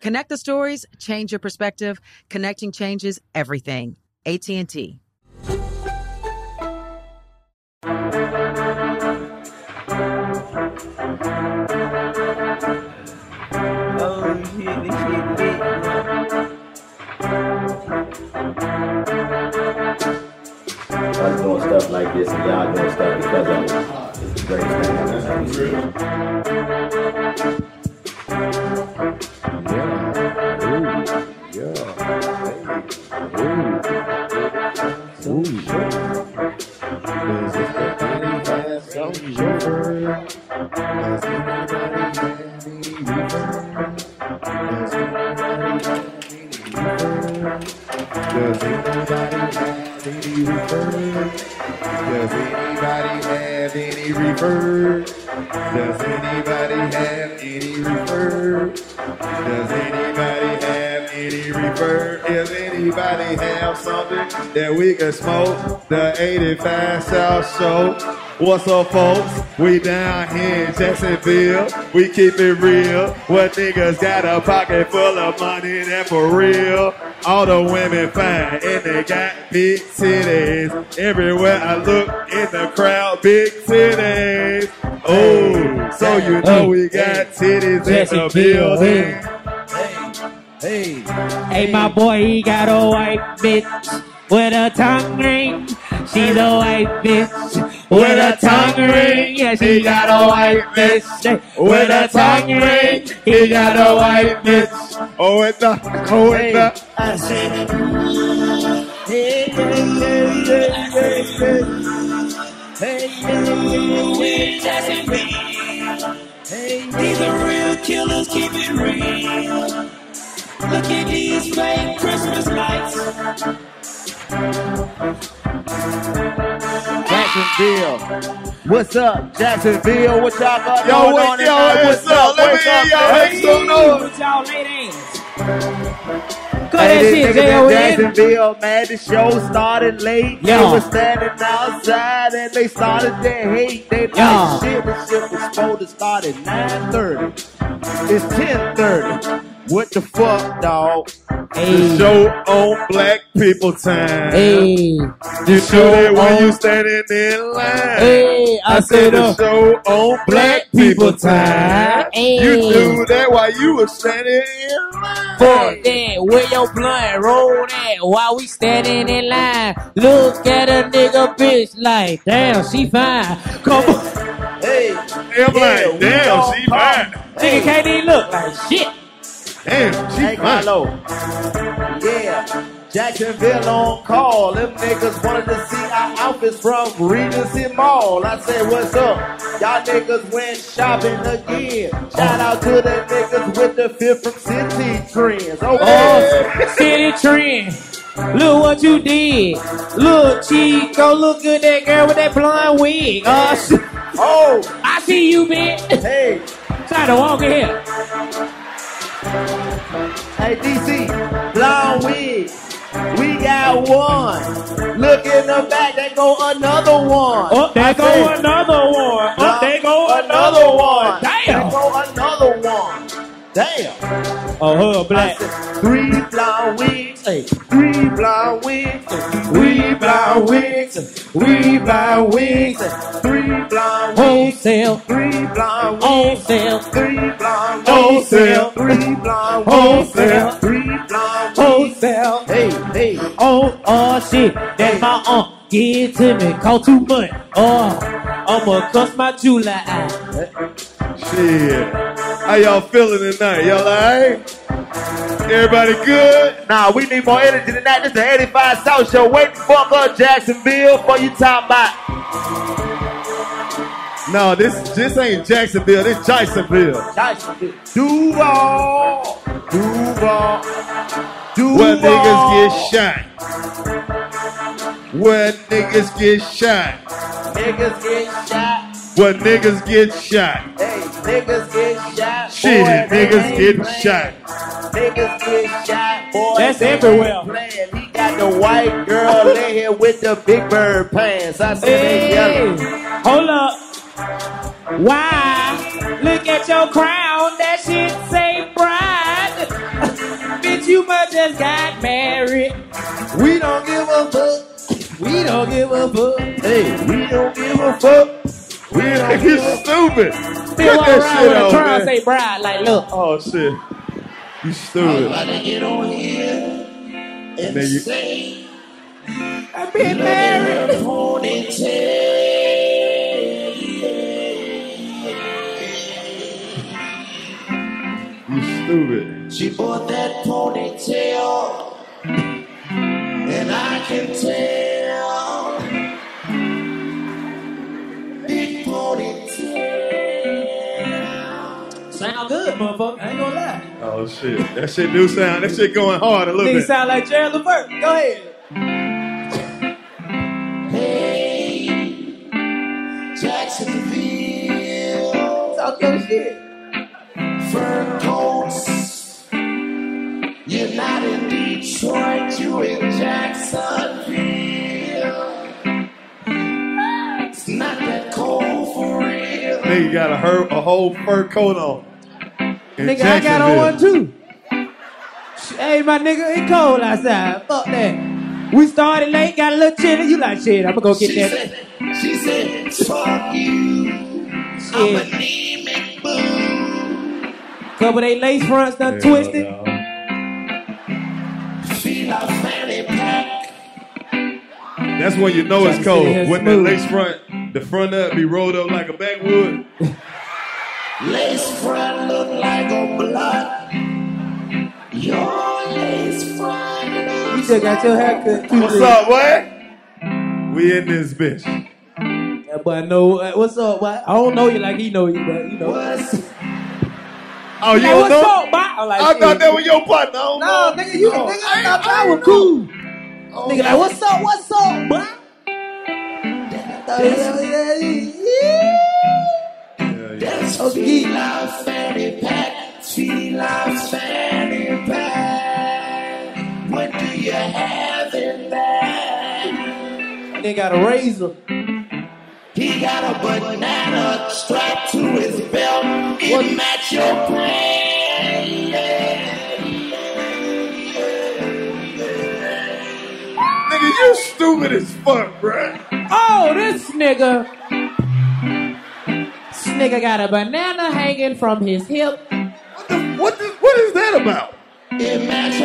Connect the stories, change your perspective. Connecting changes everything. AT&T. Oh shit, this shit lit. I was doing stuff like this and y'all doing stuff because of it. It's the greatest thing I've ever seen. Does anybody have any reverb? Does anybody have any reverb? Does anybody have any reverb? Does anybody have any reverb? Does anybody have something that we can smoke? The 85 South Show. What's up, folks? We down here in Jacksonville. We keep it real. What niggas got a pocket full of money, that for real. All the women fine and they got big titties. Everywhere I look in the crowd, big titties. Oh, so you know we got titties in the building. Hey, hey, my boy, he got a white bitch with a tongue ring. She's a white bitch with a tongue ring. Yeah, she got a white bitch with a tongue ring. He got a white bitch. Oh, with the, oh, with the. I said, hey, hey, hey, hey, hey, hey, hey, these are real killers, keep it real. Look at these fake Christmas lights. Jacksonville. What's up, Jacksonville? What y'all got Yo, going what- on? yo, tonight? what's up? Let me What's hear up, y'all man? make some noise. With y'all ladies. Go Hey, that this shit, in Jacksonville, man, the show started late. Yeah. They were standing outside and they started their hate. They like, Yeah. shit, the shit was supposed to start at 9.30. It's 10.30. What the fuck, dog? The show on black people time. Hey, You show it when you standing in line. Hey, I said, the uh, show on black people time. Hey. You do that while you were standing in line. Fuck that, where your blunt, roll at while we standing in line. Look at a nigga bitch like, damn, she fine. Come on, Hey, I'm Yeah, like, damn, she fine. nigga can't even look like shit. Damn, she Hey, fine. Carlo. Yeah. Jacksonville on call. Them niggas wanted to see our outfits from Regency Mall. I said, what's up? Y'all niggas went shopping again. Shout out to the niggas with the fifth from Citi Trends. Okay. Oh, Citi Trend. Look what you did. Look, cheap. Go look good, that girl with that blonde wig. Uh, oh, shit. Oh, I see you, bitch. hey. Try to walk in here. Hey, DC, blonde wig. We got one. Look in the back, there go another one. Oh, there go another one. Oh, there go another one. Damn. Damn. Oh, her black. three blonde wigs, hey, three blonde wigs, we blonde wigs, we blonde wigs, three blonde wigs, Wholesale. three blonde wigs, Wholesale. three blonde Wholesale. three blonde Wholesale. three blonde wigs. Wholesale. Hey, hey, Oh, oh shit, that's my aunt. Give it to me, call too much. Oh, I'ma cuss my July. Shit. How y'all feeling tonight? Y'all alright? Everybody good? Nah, we need more energy than that. This is the 85 South Show. Wait fuck up, Jacksonville, for you talk about. No, this this ain't Jacksonville. This Jacksonville. Jacksonville. Duval. Duval. Duval. Where niggas get shot. Where niggas get shot. Niggas get shot. Where niggas get shot. Hey, niggas get shot. Shit, boy, they niggas ain't getting playing. shot. Niggas get shot, boy. That's everywhere. playing. He got the white girl in here with the big bird pants. I said Hey, yellow. hold up. Why? Look at your crown. That shit say bride. Bitch, you might just got married. We don't give a fuck. We don't give a fuck. Hey, we don't give a fuck. We don't give You a stupid. Still Cut walk that around shit with a out, crown man. say bride. Like, look. Oh shit. You stupid. i gotta get on here and Man, you- say I've been married. You stupid. She bought that ponytail, and I can tell. Big ponytail. Sound good, motherfucker. I ain't gonna lie. Oh shit. That shit do sound. That shit going hard a little Nigga bit. sound like Gerald Levert. Go ahead. Hey, Jacksonville. Talk your shit. Fur coats. Detroit, you in Jacksonville. It's not that cold for real. Nigga got a, her, a whole fur coat on. In Nigga, I got on one too. Hey, my nigga, it cold outside. Fuck that. We started late, got a little chilly. You like shit? I'ma go get She that. said, she said, fuck you. I'm Shit. anemic, boo. Couple they lace fronts done Hell twisted. no. That's when you know it's cold. see When the smooth. lace front, the front up be rolled up like a backwood. Lace front look like a blood. Your lace front You looks just got your hair cut too. What's good. up, boy? We in this bitch. But I know uh, what's up, boy. I don't know you like he know you, but you know. What's Oh, you Hey, don't what's know? up, boy? I'm like, I shit. thought that was your partner. I don't No, know. nigga, you Oh, nigga, I thought that was cool. Oh, Nigga, like, what's up, what's up, boy? That's feel our fanny pack, feel our fanny pack. What do you have in there? They got a razor. He got a banana strapped to his belt. It match your pants. You stupid as fuck, bruh. Oh, this nigga. This nigga got a banana hanging from his hip. What the, what the, what is that about? Your pants.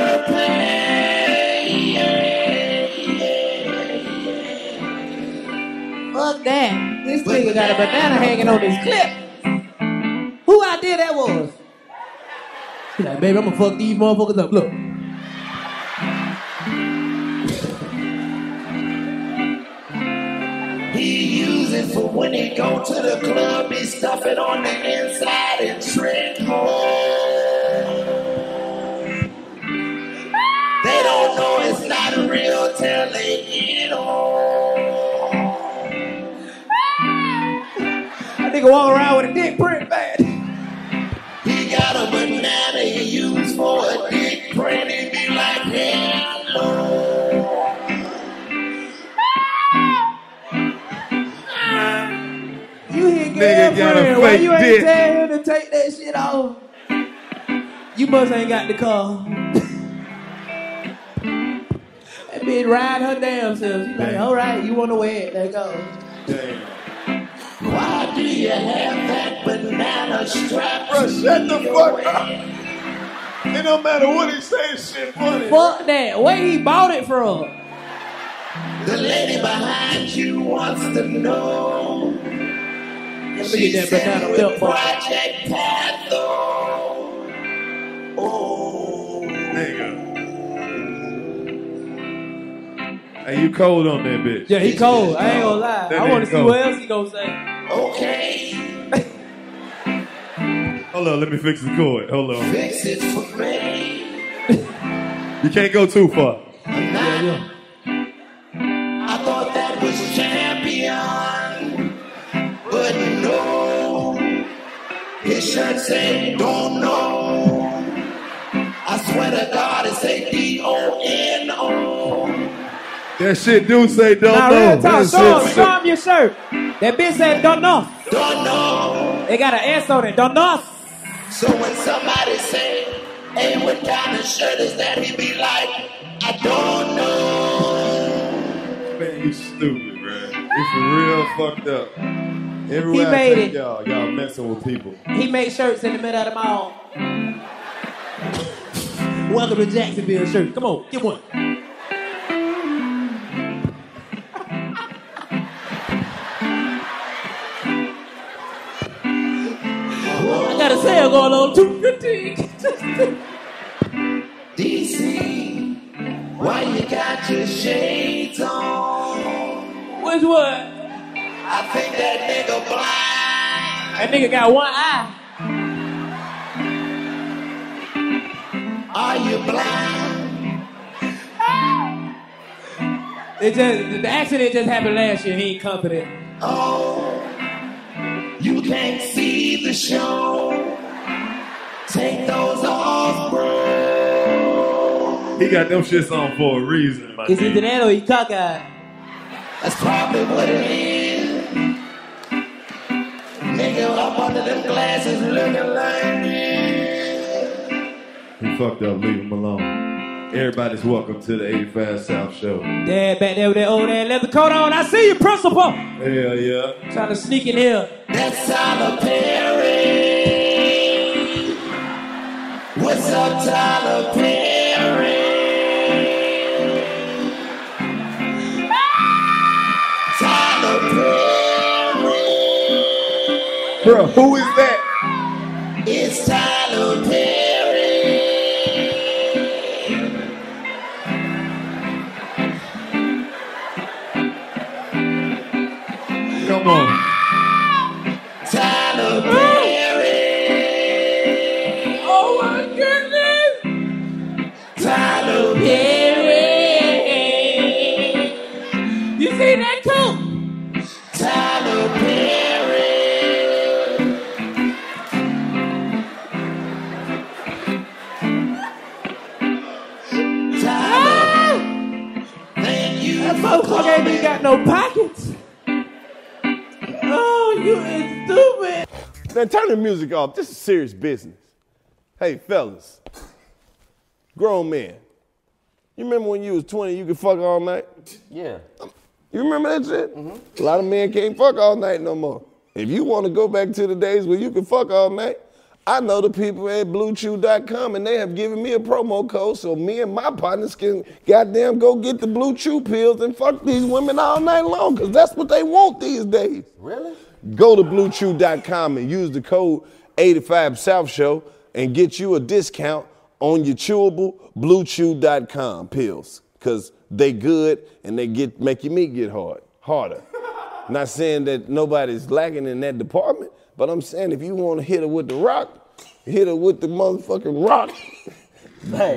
Fuck that. This nigga got a banana hanging on his clip. Who idea that was? He like, baby, I'm gonna fuck these motherfuckers up. Look. He use it for when he go to the club. He stuff it on the inside and trick home. They don't know it's not real till they get home. That nigga walk around with a dick print bad. He got a got a friend. Why fake you ain't dick. tell him to take that shit off? You must ain't got the car. that bitch ride her damn self. She like, Damn. all right, you want to wear it? Let go. Why do you have that banana strap? Bro, shut the fuck up. It don't matter what he say, shit funny. Fuck that. Where he bought it from? The lady behind you wants to know. Let me get that banana with milk bar. Project Panther. Oh. Nigga. Hey, you cold on that bitch. Yeah, he cold. I ain't gonna lie. That I want to nigga see what else he gonna say. Okay, Hold on, let me fix the cord. Hold on. fix it for me. You can't go too far. Yeah, yeah. His shirt say don't know. I swear to God, it say D O N O. That shit do say don't Now, know. real talk. That Show him, shit- show him your shirt. That bitch said don't know. Don't know. They got an S on it. Don't know. So when somebody say, "Hey, what kind of shirt is that?" He be like, "I don't know." Man, you stupid, man. You for real fucked up. Everywhere He made it. y'all, y'all messing with people. He made shirts in the middle of the mall. Welcome to Jacksonville shirt. Come on, get one. I got a sale going on, fifteen. DC, why you got your shades on? Which one? I think that nigga blind. That nigga got one eye. Are you blind? It just the accident just happened last year. He ain't confident. Oh, you can't see the show. Take those off, bro. He got them shits on for a reason, my Is nigga. either that or he cockeyed? That's probably what it is. Nigga up under them glasses looking like. He fucked up, leave him alone. Everybody's welcome to the 85 South Show. Dad back there with that old ass leather coat on. I see you, principal. Hell yeah. Trying to sneak in here. That's Tyler Perry. What's up, Tyler Perry? Bro, who is that? Music off. This is serious business. Hey, fellas, grown men. You remember when you was 20, you could fuck all night? Yeah. You remember that shit? Mhm. A lot of men can't fuck all night no more. If you want to go back to the days where you could fuck all night, I know the people at BlueChew.com and they have given me a promo code so me and my partners can goddamn go get the Blue Chew pills and fuck these women all night long because that's what they want these days. Really? Go to BlueChew.com and use the code 85SouthShow and get you a discount on your chewable BlueChew.com pills because they good and they get make your meat get hard, harder. Not saying that nobody's lacking in that department, but I'm saying if you want to hit her with the rock, hit her with the motherfucking rock.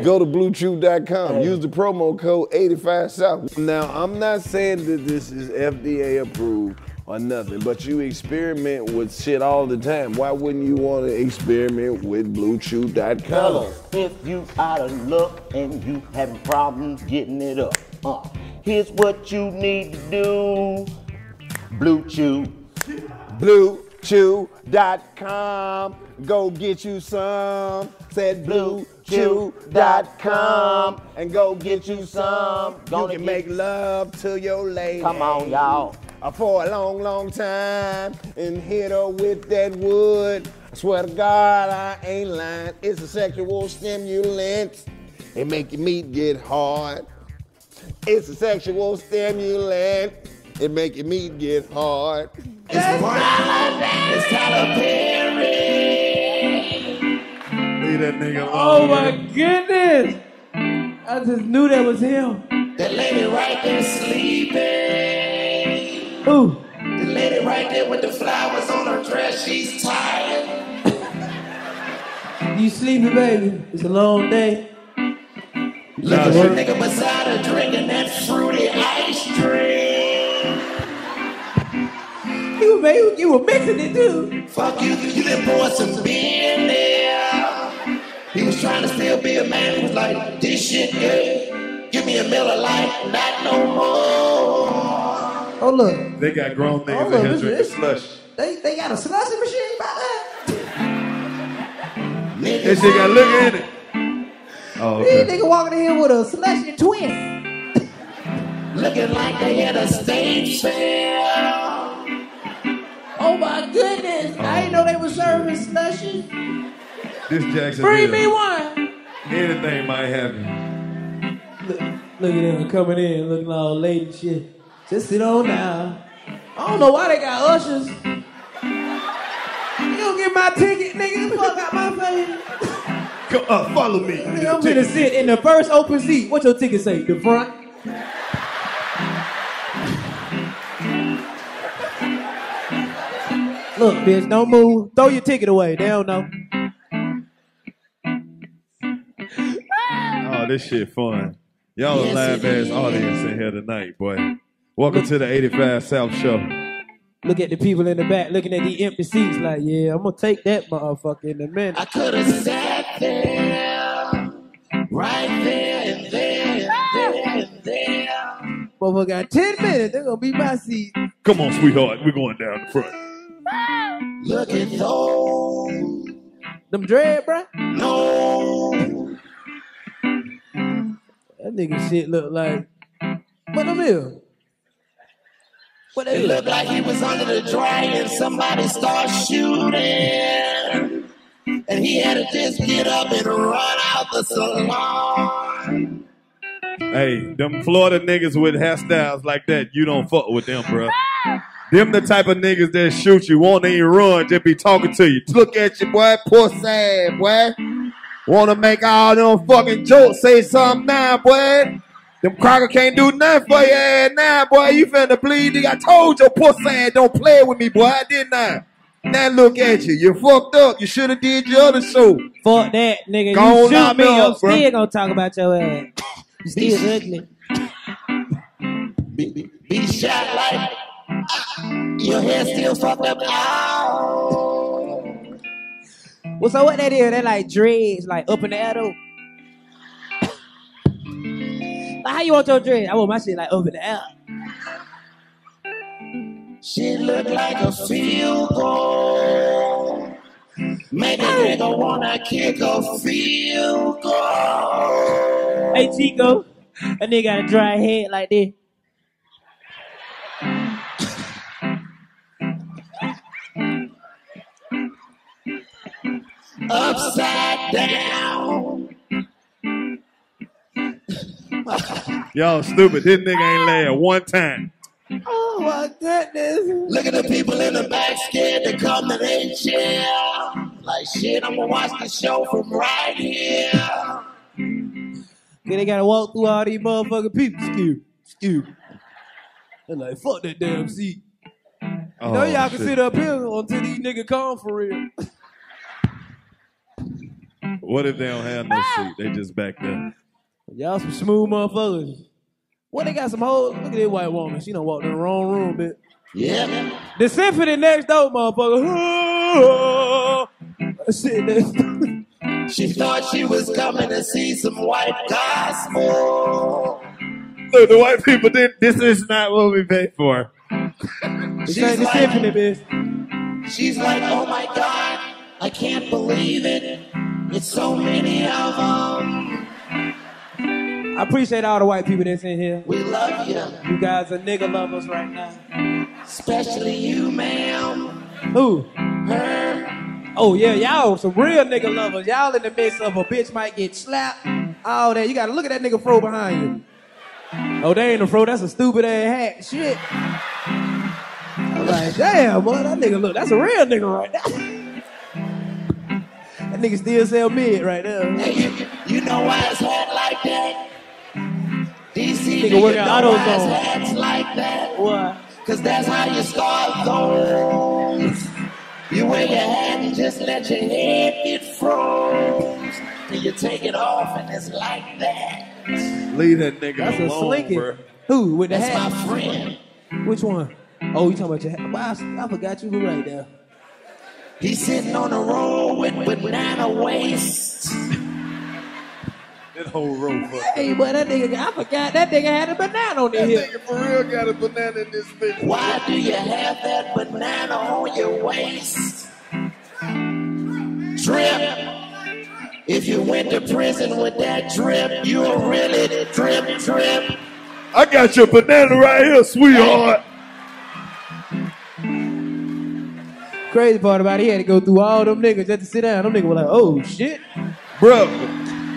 Go to bluechew.com. Use the promo code 85South. Now, I'm not saying that this is FDA approved or nothing, but you experiment with shit all the time. Why wouldn't you want to experiment with bluechew.com? Fellas, if you out of luck and you having problems getting it up, uh, here's what you need to do. Blue Chew. Bluechew.com. Go get you some. Said bluechew.com. And go get you some. You Gonna can make love to your lady. Come on, y'all. For a long, long time. And hit her with that wood. I swear to God, I ain't lying. It's a sexual stimulant. It make your meat get hard. It's a sexual stimulant. It make your meat get hard. Leave that nigga alone. Oh my goodness! I just knew that was him. That lady right there sleeping. Ooh, The lady right there with the flowers on her dress, she's tired. you sleepy, baby? It's a long day. Look at the nigga beside her drinking that fruity ice drink. You, you, you were mixing it too. Fuck you, you done poured some beer in there. He was trying to still be a man. He was like, this shit good. Give me a Miller Lite, not no more. Oh look, They got grown oh, niggas Hold in here this- drinking this- slush. they they got a slushy machine by that. That shit got liquor in it. Oh, These nigga walking in here with a slushy twist. Looking like they had a stage fair. Oh my goodness! Oh, I didn't know they were serving slushy. This Jackson. Bring me one. Anything might happen. Look, look at them coming in, looking all late and shit. Just sit on down. I don't know why they got ushers. You don't get my ticket, nigga. The fuck out my face. Come, uh, follow me. Nigga, I'm gonna sit in the first open seat. What your ticket say? The front? Look, bitch, don't move. Throw your ticket away. They don't know. Oh, this shit fun. Y'all a live it ass audience in here tonight, boy. Welcome to the 85 South Show. Look at the people in the back looking at the empty seats like, yeah, I'm gonna take that motherfucker in a minute. I could have sat there, right there and there and there and there. Motherfucker got 10 minutes. They're gonna be my seat. Come on, sweetheart. We're going down the front. Look at those. Them dread, bruh. No. That nigga shit look like. What them here? What It looked like he was under the dryer and somebody started shooting. And he had to just get up and run out the salon. Hey, them Florida niggas with hairstyles like that, you don't fuck with them, bro. Them the type of niggas that shoot you, won't even run, just be talking to you. Look at you, boy, pussy, boy. Wanna make all them fucking jokes, say something now, boy. Them Crocker can't do nothing for your ass now, boy. You finna bleed. nigga. I told your pussy ass don't play with me, boy, I didn't I? Now look at you. You fucked up. You should have did your other show. Fuck that, nigga. Go you knock shoot me, me I'm still gonna talk about your ass. You still ugly. Be, be, be shot like ah, your hair still fucked up. Ow. Well, so what that is? That like dreads, like up in the air though. Like, how you want your dread? I want my shit like over there. She looked like a field goal. Make a nigga wanna kick a field goal. Hey Chico, that nigga got a dry head like this. Upside down. Y'all stupid. This nigga ain't laugh one time. Oh my goodness. Look at the people in the back scared to come to their chair. Like shit, I'm gonna watch the show from right here. Cause they gotta walk through all these motherfucking people. Skew, skew. They're like, fuck that damn seat. Oh, know y'all can shit. sit up here until these niggas come for real. What if they don't have no ah! seat? They just back there. Y'all some smooth motherfuckers. What they got some hoes? Look at this white woman. She done walked in the wrong room, bitch. Yeah. The symphony next door, motherfucker. Shit, that- She thought she was coming to see some white gospel. Look, the white people did. This is not what we paid for. She's ain't the symphony, bitch. She's like, oh my God, I can't believe it. It's so many of them. I appreciate all the white people that's in here. We love you, You guys are nigga lovers right now. especially you, ma'am. Who? Her. Oh yeah, y'all some real nigga lovers. Y'all in the midst of a bitch might get slapped. All that. You gotta look at that nigga fro behind you. Oh, they ain't a fro. That's a stupid ass hat. Shit. I'm like, damn, boy, that nigga look. That's a real nigga right there. that nigga still sell mid right there. Hey, you, you know why it's hot like that? DC, Nigga do you working know auto why zone. like that? Why? Cause that's how you start those. You wear your hat and just let your head get froze. And you take it off and it's like that. Leave that nigga That's a alone, slinky. bro. Who with the That's hat? my friend. Which one? Oh, you talking about your hat? Well, I, I forgot you were right there. He's sitting on the road with banana waist. That whole row fucked Hey, boy, that nigga, I forgot that nigga had a banana on That his nigga hip. for real got a banana in this bitch. Why do you have that banana on your waist? Drip. If you went to prison with that drip, you'll really drip, drip. I got your banana right here, sweetheart. Crazy part about it, he had to go through all them niggas just to sit down. Them niggas were like, oh shit. Bro,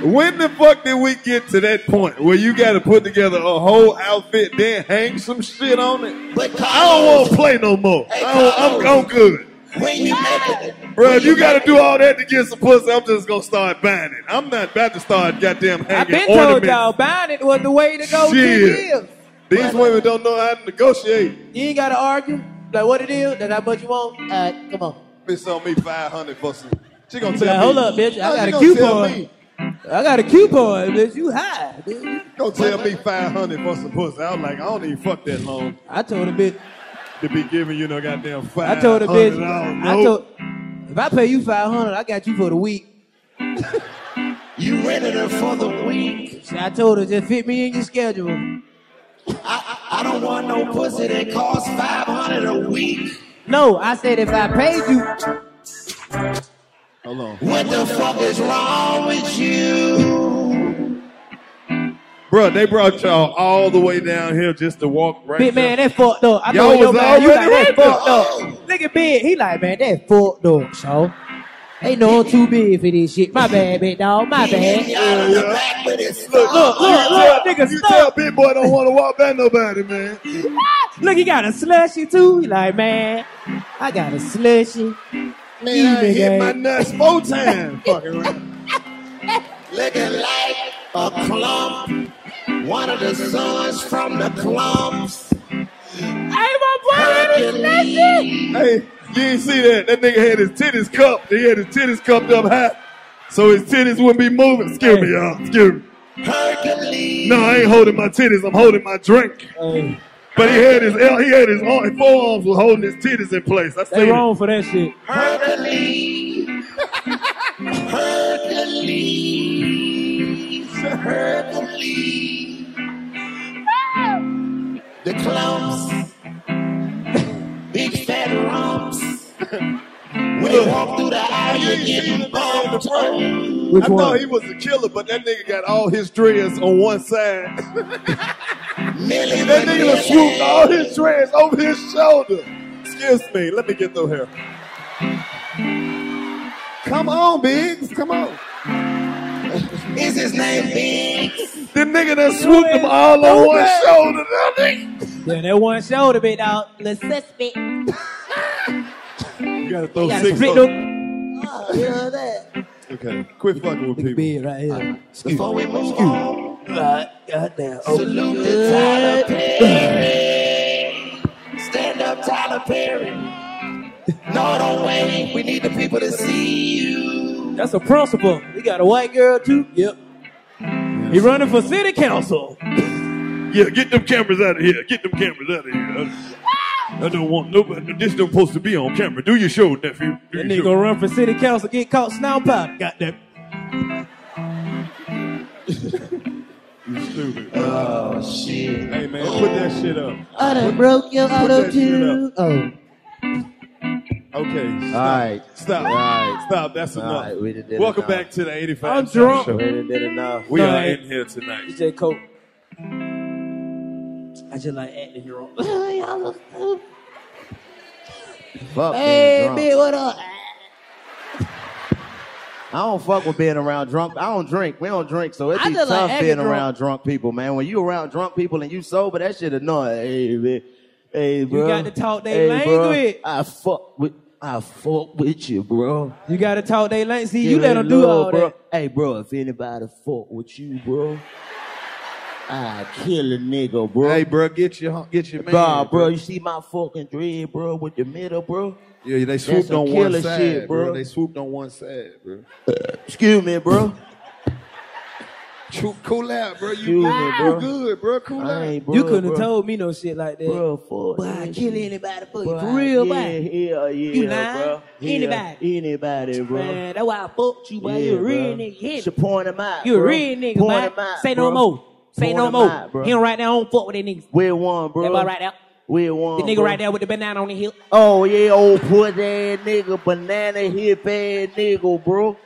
when the fuck did we get to that point where you got to put together a whole outfit, then hang some shit on it? But I don't want to play no more. Hey, I am I'm good. When you make it, Bro, if you got to do all that to get some pussy, I'm just going to start buying it. I'm not about to start goddamn hanging. I've been told ornaments. y'all buying it was the way to go. Ten Shit. years. These uh, women don't know how to negotiate. You ain't gotta argue. Like what it is, that's how much you want. All right, come on. Bitch on me 500 for some. She gonna tell like, me. hold up, bitch. I you got a gonna tell coupon. Me? I got a coupon, bitch. You high, bitch. Gonna tell me 500 for some pussy. I was like, I don't even fuck that long I told a bitch. to be giving you no goddamn I told a bitch. dollars. I told. If I pay you five hundred, I got you for the week. you rented her for the week. I told her just fit me in your schedule. I, I don't want no pussy that costs 500 a week. No, I said if I paid you, Hold on. What the fuck is wrong with you? Bro, they brought y'all all the way down here just to walk right big man, that fucked up. I Y'all know your was man. You like already that fucked up. Look at big. He like man, that fucked up, so. Ain't no I'm too big for this shit. My bad, big dog. My bad. y'all in the back with his Look. Look, look, look, nigga, you stop. tell big boy don't want to walk by nobody, man. Ah, look, he got a slushy too. He like, man, I got a slushy. Man, I Even hit my nuts four times. Fucking around. Looking like a Klump. One of the sons from the Klumps. Hey, my boy, that is slushy. Hercules. Hey, you ain't see that? That nigga had his titties cupped. He had his titties cupped up high. So his titties wouldn't be moving. Excuse me, y'all. Excuse me. Hercules. No, I ain't holding my titties. I'm holding my drink. Hey, But he had his he had his, arm, forearms was holding his titties in place. I they seen it. wrong for that shit. Hercules. Hercules. Hercules. The Klumps. Big fat rumps. When they walk through the aisle, you're getting bumped. Which I thought he was a killer, but that nigga got all his dreads on one side. Millie that nigga done swooped all his dreads over his shoulder. Excuse me, let me get through here. Come on, Biggs, come on. Is his name Biggs? The nigga that swooped them all on one shoulder. That nigga. Yeah, that one shoulder bit out. Let's suspect. You gotta throw Gotta six split on. them. Oh, yeah, that. Okay, quit fucking with people. Big right here. Before we move on, Right, goddamn. Oh, salute to Tyler Perry. Stand up, Tyler Perry. No, don't wait. We need the people to see you. That's a principal. He got a white girl too. Yep. He running for city council. Yeah, get them cameras out of here. Get them cameras out of here. I, I don't want nobody. This don't supposed to be on camera. Do your show, nephew. Do That your nigga show. gonna run for city council, get caught snout Got that? You stupid. Oh, shit. Hey man, put that shit up. I done broke your auto that too. Oh. Okay. All right. Stop. All right. Stop. That's All enough. right, we done did Welcome enough. back to the 85 I'm drunk. Show. We did enough. We No, are I ain't. in here tonight. DJ Coke. I just like acting here on. Fuck hey, being drunk. bitch, what up? I don't fuck with being around drunk. I don't drink. We don't drink, so it I be just like tough being drunk. around drunk people, man. When you around drunk people and you sober, that shit annoying. Hey, man. Hey, bro. You got to talk they hey, bro. language. I fuck with. I fuck with you, bro. You gotta talk they lane. See, Give you let it them do all bro. that. Hey, bro, if anybody fuck with you, bro, I kill a nigga, bro. Hey, bro, get your get your man. Nah, bro, you see my fucking dread, bro, with the middle, bro? Yeah, they swooped some on one side, shit, bro. bro. They swooped on one side, bro. Uh, excuse me, bro. True, cool out, bro. You, Excuse me, bro. good, bro. Cool I out. ain't, bro. you couldn't have bro. told me no shit like that. Bro, fuck but I kill shit. anybody for you. Bro, For real, yeah, man. Yeah, yeah, You lying? bro. Yeah, Anybody. Anybody, bro. Man, that's why I fucked you, boy. Yeah, you a real bro. nigga. Hit Should me. point him out, You a bro. real nigga, Point boy. him out, Say bro. no more. Say no him more. out, bro. Him right now, I don't fuck with that niggas. Where one, bro? That boy right there. Where one, The nigga bro? right there with the banana on the hip. Oh yeah, old pussy ass nigga, banana hip ass nigga, bro.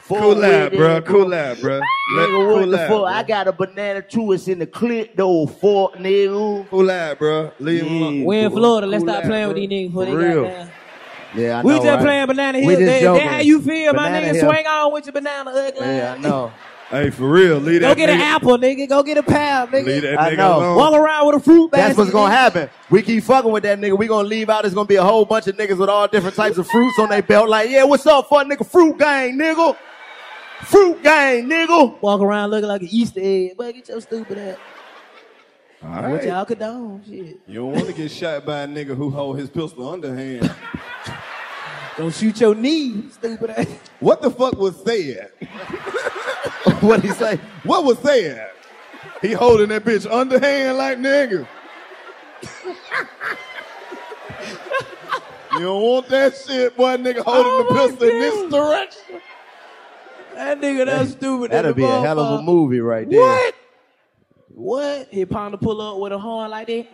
Fuck Cool out, bro. Cool out, bro. Nigga, what cool the out, fuck? bro. I got a banana too. It's in the clip though. Fuck nigga. Cool out, bro. Leave him alone. Yeah, We in. Florida. Let's Cool stop out, playing bro. with these niggas before they For real. down. Yeah, I know. We know, just right? playing banana We hill. just That, that how you feel, my nigga? hill. Swing on with your banana ugly. Yeah, I know. Hey, for real. Leave that. Go that get an apple, nigga. Go get a pound, nigga. Leave that I nigga know. alone. Walk around with a fruit basket. That's what's gonna happen. We keep fucking with that nigga. We gonna leave out. There's gonna be a whole bunch of niggas with all different types of fruits on their belt. Like, yeah, what's up, fuck nigga? Fruit gang, nigga. Fruit gang, nigga. Walk around looking like an Easter egg. Boy, get your stupid ass. All What y'all condone? Shit. You don't want to get shot by a nigga who hold his pistol underhand. Don't shoot your knee, stupid ass. What the fuck was said? what he say? What was said? He holding that bitch underhand like nigga. you don't want that shit, boy. Nigga holding Oh the pistol in this direction. That nigga, that's stupid. That'll be a hell of a movie right there. What? What? He pound to pull up with a horn like that.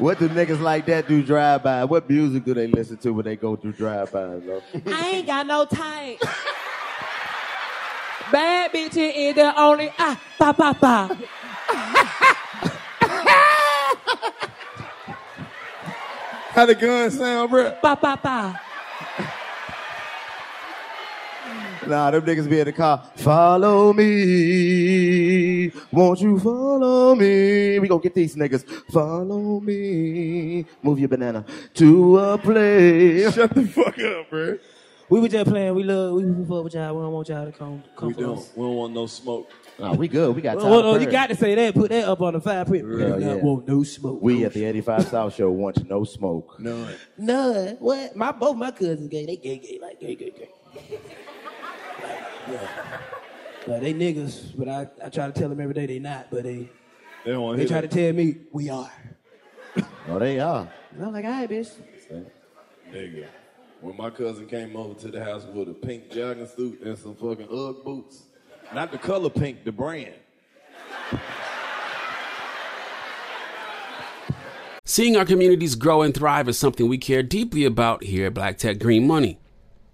What do niggas like that do drive by? What music do they listen to when they go through drive by? I ain't got no time. Bad bitch is the only ah ba ba ba. How the gun sound, bro? Ba ba ba. Nah, them niggas be in the car. Follow me. Won't you follow me? We gonna get these niggas. Follow me. Move your banana to a place. Shut the fuck up, bro. We were just playing. We love. We fuck with y'all. We don't want y'all to come. come We for don't. us. We don't want no smoke. Nah, we good. We got time. Well, well, you got to say that. Put that up on the fire print. Hell We yeah. want no smoke. We at the 85 South Show want no smoke. None. None. What? My both my cousins gay. They gay, gay, like gay, gay, gay. Like, yeah. Like they niggas, but I, I try to tell them every day they not, but they They don't they try hear to tell me we are. Oh, they are. And I'm like, all right, bitch. that. There. When my cousin came over to the house with a pink jogging suit and some fucking Ugg boots, not the color pink, the brand. Seeing our communities grow and thrive is something we care deeply about here at Black Tech Green Money.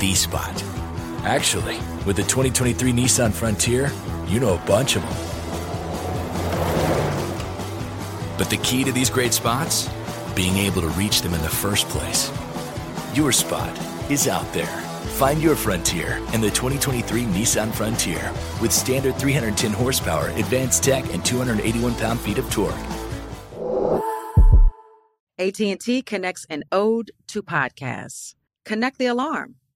the spot. Actually, with the 2023 Nissan Frontier, you know a bunch of them. But the key to these great spots? Being able to reach them in the first place. Your spot is out there. Find your frontier in the 2023 Nissan Frontier with standard 310 horsepower, advanced tech, and 281 pound-feet of torque. AT&T connects an ode to podcasts. Connect the alarm.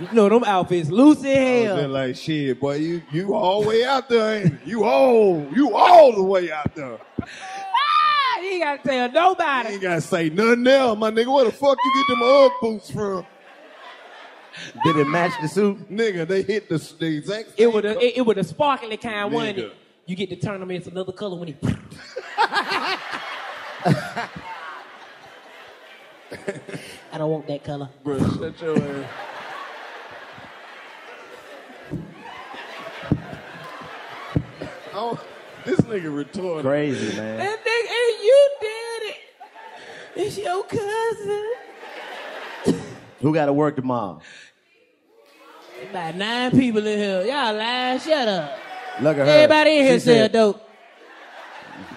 You know them outfits loose as I hell. just like, shit, boy, you you all the way out there, ain't you? You all, you all the way out there. Ah, you ain't gotta tell nobody. You ain't gotta say nothing else, my nigga. Where the fuck you get them Ugg boots from? Did it match the suit? Nigga, they hit the, the exact It was a, it, it was a sparkly kind, wasn't Nigga. You get to turn them into another color when he. I don't want that color. Bro, shut your ass. Oh, this nigga retarded. Crazy, man. That nigga, and you did it. It's your cousin. Who got to work tomorrow? About nine people in here. Y'all lying. Shut up. Look at her. Everybody in here She said- dope.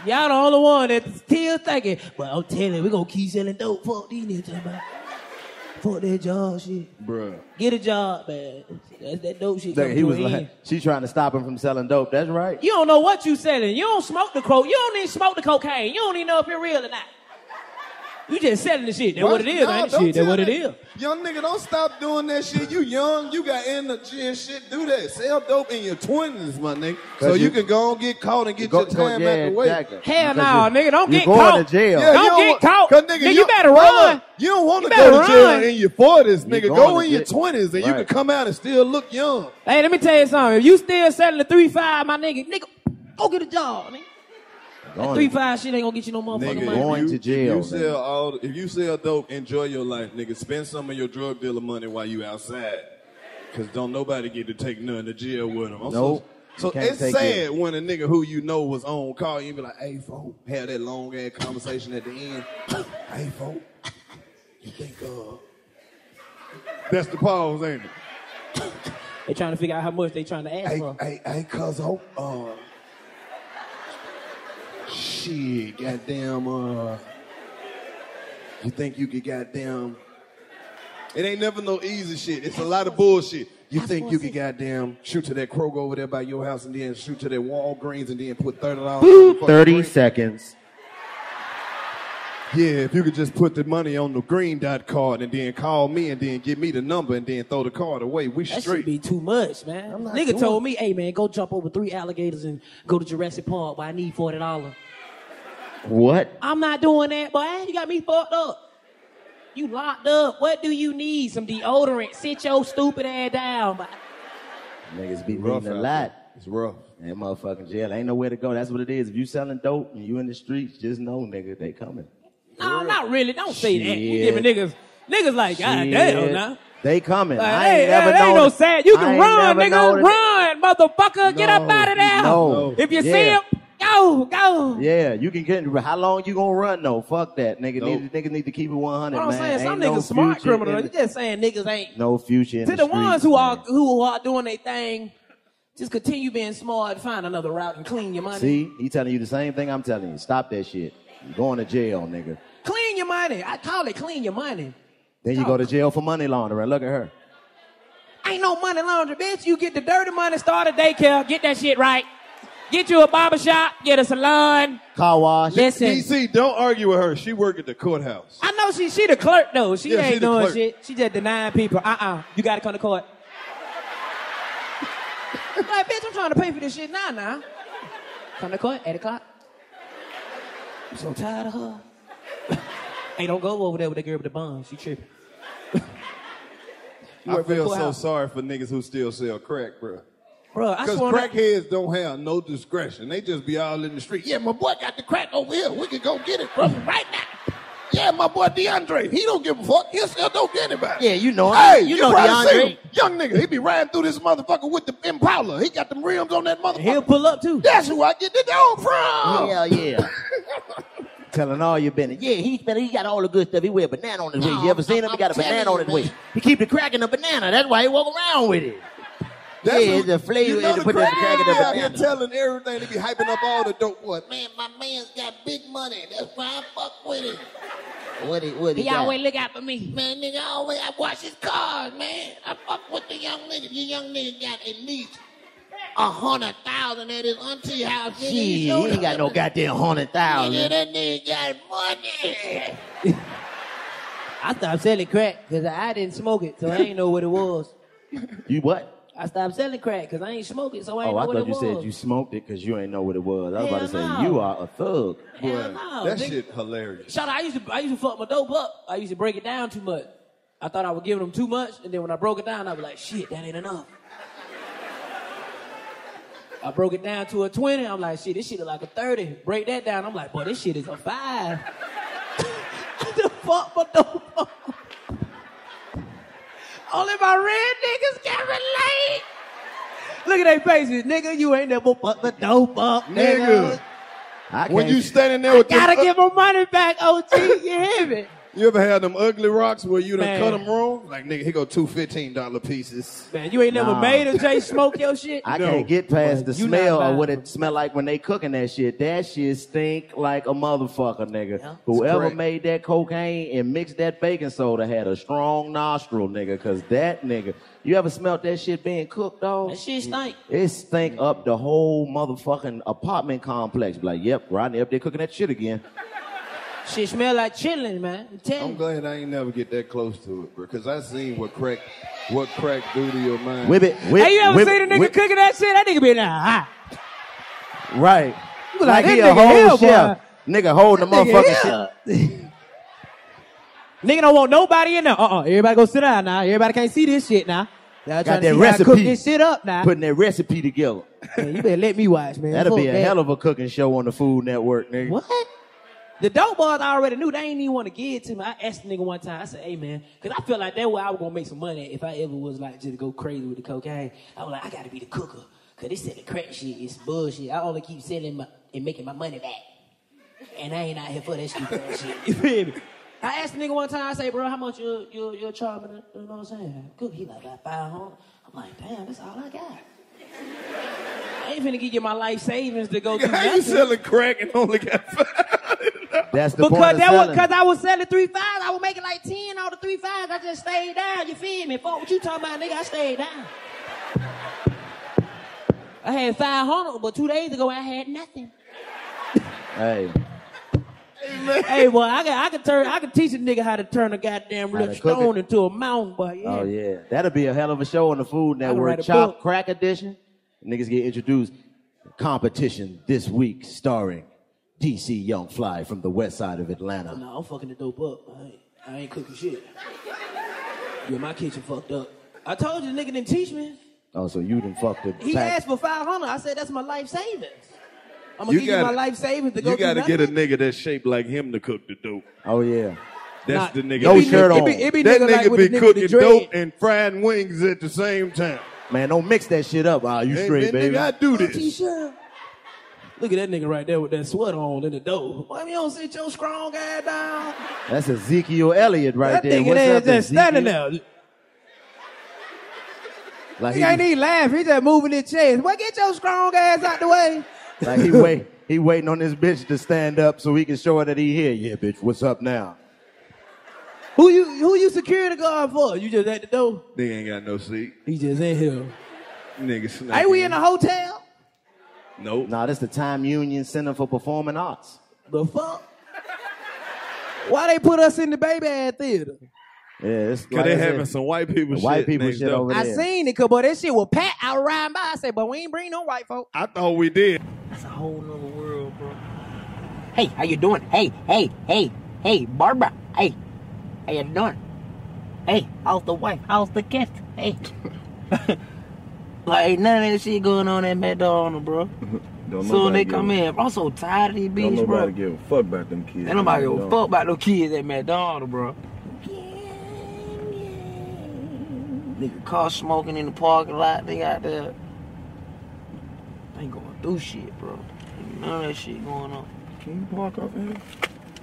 Y'all the only one that's still thinking, well, I'm telling you, we gonna keep selling dope. Fuck these niggas. Fuck that job shit. Bruh. Get a job, man. That's that dope shit. Look, he was like, she trying to stop him from selling dope. That's right. You don't know what you selling. You don't smoke the coke. You don't even smoke the cocaine. You don't even know if you're real or not. You just selling the shit. That's what it is, Nah, ain't it? don't Shit, that's what it that- is. Young nigga, don't stop doing that shit. You young, you got energy and shit. Do that. Sell dope in your twenties, my nigga. So you, you- can go and get caught and get Go- your go- time yeah, out the way. exactly. Hell Because no, you- nigga. Don't you get going caught. to jail. Yeah, Don't you get want- caught. 'cause nigga, Nigga, you better hold run. up. You don't want to go to jail in your forties, nigga. Go in your twenties and you can come out and still look young. Hey, let me tell you something. If you still selling the three five, my nigga, nigga, go get a job, nigga. That Going three to- five shit ain't gonna get you no motherfucking Nigga, money. Going if you, to jail, If you sell all, if you sell dope, enjoy your life, nigga. Spend some of your drug dealer money while you outside, cause don't nobody get to take none to jail with them. I'm Nope. So, so it's sad it. when a nigga who you know was on call you and be like, "Hey, folk," have that long ass conversation at the end. hey, folk, you think uh, that's the pause, ain't it? They trying to figure out how much they trying to ask Hey, for. hey, hey, cuz hope, uh, shit, goddamn, uh, you think you could goddamn, it ain't never no easy shit. It's a lot of bullshit. You think you could goddamn shoot to that Kroger over there by your house and then shoot to that Walgreens and then put thirty dollars. Thirty seconds. Yeah, if you could just put the money on the green dot card and then call me and then give me the number and then throw the card away, we That should straight. be too much, man. Nigga doing told me, hey man, go jump over three alligators and go to Jurassic Park, but I need forty dollars. What? I'm not doing that, boy. You got me fucked up. You locked up. What do you need? Some deodorant. Sit your stupid ass down. But Niggas be Rough reading a lot. It's rough. That motherfucking jail ain't nowhere to go. That's what it is. If you selling dope and you in the streets, just know, nigga, they coming. no, not really. Don't say that. You giving niggas, niggas like, God damn, Shit. now. They coming. Like, I hey, ain't never hey, ain't known no sad. You I can ain't run, never known nigga. Run, motherfucker. Get up out of there. no. If you see Yeah. him, go, go. Yeah, you can get. How long you gonna run though? Fuck that, nigga. Nope. Need, niggas need to keep it one hundred, What I'm man. saying, some Ain't no niggas smart future criminals. You just saying niggas ain't. No future in To the, ones streets, who man. are who are doing their thing, just continue being smart, find another route, and clean your money. See, he telling you the same thing I'm telling you. Stop that shit. You going to jail, nigga. Clean your money. I call it clean your money. Then you go to jail for money laundering. Look at her. Ain't no money laundering, bitch. You get the dirty money, start a daycare, get that shit right. Get you a barber shop, get a salon. Car wash. Listen, DC, don't argue with her. She work at the courthouse. I know she she the clerk though. She Yeah, she ain't the doing clerk. shit. She just denying people. Uh-uh. You gotta come to court. like, bitch, I'm trying to pay for this shit now, now. Come to court, 8 o'clock. I'm so tired of her. hey, don't go over there with that girl with the bun. She tripping. You I work for the feel so courthouse. sorry for niggas who still sell crack, bro. Bro, Because crackheads don't have no discretion. They just be all in the street. Yeah, my boy got the crack over here. We can go get it from him right now. Yeah, my boy DeAndre. He don't give a fuck. He'll sell dope to anybody. Yeah, you know him. Hey, You you, know probably seen DeAndre. him. Young nigga, he be riding through this motherfucker with the Impala. He got them rims on that motherfucker. He'll pull up too. That's who I get the dope from. Hell yeah. Telling all your business. Yeah, he's been, he got all the good stuff. He wear a banana on his waist. You ever seen him? He got a I'm banana on his you, waist. He keep the crack in the banana. That's why he walk around with it. That's yeah, who- it's a flavor You know the put the crack crack in the out here banana. telling everything. They be hyping up all the dope boys. Man, my man's got big money. That's why I fuck with him. What he, what he, He got? always look out for me. Man, nigga, I always I watch his cars, man. I fuck with the young nigga. The young nigga got at least a hundred thousand at his auntie house. Nigga. Shit, He he ain't up. got no goddamn hundred thousand. Nigga, that nigga got money. I stopped selling crack because I didn't smoke it, so I ain't know what it was. You what? I stopped selling crack because I ain't smoke it, so I oh, ain't Oh, know I what it was. Oh, I thought you said you smoked it because you ain't know what it was. I was about to say no. you are a thug. Hell no, that nigga. shit hilarious. Shout out, I used to I used to fuck my dope up. I used to break it down too much. I thought I was giving them too much, and then when I broke it down, I was like, shit, that ain't enough. I broke it down to a 20. I'm like, shit, this shit is like a 30. Break that down. I'm like, boy, this shit is a five. the fuck my dope up. Only my red niggas can relate. Look at their faces, nigga. You ain't never fucked the dope up, nigga. Nigga. I When can't- you standing there with Gotta them, uh, give my money back, OG. You hear me? You ever had them ugly rocks where you done Man. cut them wrong? Like nigga, here go two fifteen dollar pieces. Man, you ain't never Nah. made a J smoke your shit. I No. can't get past the You not smell of buying what it smell like when they cooking that shit. That shit stink like a motherfucker, nigga. Yeah. Whoever correct. made that cocaine and mixed that baking soda had a strong nostril, nigga. Cause that nigga, you ever smelt that shit being cooked, dog? That shit stink. It stink up the whole motherfucking apartment complex. Be Like, yep, Rodney up there cooking that shit again. Shit smell like chillin', man. I'm telling I'm you. glad I ain't never get that close to it, bro. Cause I seen what crack, what crack do to your mind. Whip it, whip Hey, you ever whip- seen a nigga whip- cooking that shit? That nigga be like, ah. Right. You be Like, like, he a nigga here, whole boy. chef. Nigga holding the Nigga motherfucking shit. Nigga don't want nobody in there. Uh-uh. Everybody go sit down now. Everybody can't see this shit now. Y'all Got trying to that see how cook this shit up now. Putting that recipe together. Man, you better let me watch, man. That'll be a that. hell of a cooking show on the Food Network, nigga. What? The dope boys I already knew they ain't even want to give it to me. I asked the nigga one time. I said, "Hey man," because I felt like that way I was gonna make some money if I ever was like just go crazy with the cocaine. I was like, I gotta be the cooker because they said the crack shit is bullshit. I only keep selling my, and making my money back, and I ain't out here for that stupid shit. You feel me? I asked the nigga one time. I say, "Bro, how much you you you charge me?" You know what I'm saying? Cook. He like about five hundred. I'm like, damn, that's all I got. I ain't finna give you my life savings to go do How you selling crack and only got That's the point Because of that was because I was selling three fives, I was making like ten out of three fives. I just stayed down. You feel me? Fuck what you talking about, nigga? I stayed down. I had five hundred, but two days ago I had nothing. Hey, hey, boy, I can I can turn I can teach a nigga how to turn a goddamn little stone it. into a mountain, boy. Yeah. oh yeah, that'll be a hell of a show on the Food Network. Chop book. Crack Edition. Niggas get introduced. Competition this week starring DC Young Fly from the west side of Atlanta. No, I'm fucking the dope up. I ain't, I ain't cooking shit. Yeah, my kitchen fucked up. I told you the nigga didn't teach me. Oh, so you done fucked the He pack- asked for five hundred. I said that's my life savings. I'm gonna You give you my life savings to go You gotta get a nigga that's shaped like him to cook the dope. Oh yeah. That's Nah, the nigga. no that shirt cook- on. It be, it be That nigga, like nigga be nigga cooking dope and frying wings at the same time. Man, don't mix that shit up. Ah, you Hey, straight, man, baby. nigga, I do this. T-shirt. Look at that nigga right there with that sweat on in the door. Why you don't sit your strong ass down? That's Ezekiel Elliott right that there. nigga What's there up, just standing Ezekiel? there. Like He ain't he, even laughing. He just moving his chest. Well, get your strong ass out the way. like he wait, he waiting on this bitch to stand up so he can show her that he here. Yeah, bitch, what's up now? Who you who you security guard for? You just at the door. Nigga ain't got no seat. He just in here. Nigga snuck Ain't we in a hotel? Nope. Nah, that's the Times Union Center for Performing Arts. The fuck? Why they put us in the baby ass theater? Yeah, it's Cause like they I said, having some white people white shit. people shit door. over I there. seen it, cause boy, that shit was pat. I was riding by. I said, but we ain't bring no white folk. I thought we did. That's a whole nother world, bro. Hey, how you doing? Hey, hey, hey, hey, Barbara. Hey, how you doing? Hey, how's the wife? How's the kids? Hey. like, ain't none of that shit going on at McDonald's, bro. Don't Soon they come in. I'm so tired of these Don't bitches, nobody bro. give a fuck about them kids. Ain't nobody give a Don't. fuck about those kids at McDonald's, bro. Nigga car smoking in the parking lot. They got there. They ain't going through shit, bro. Ain't None of that shit going on. Can you park off in here?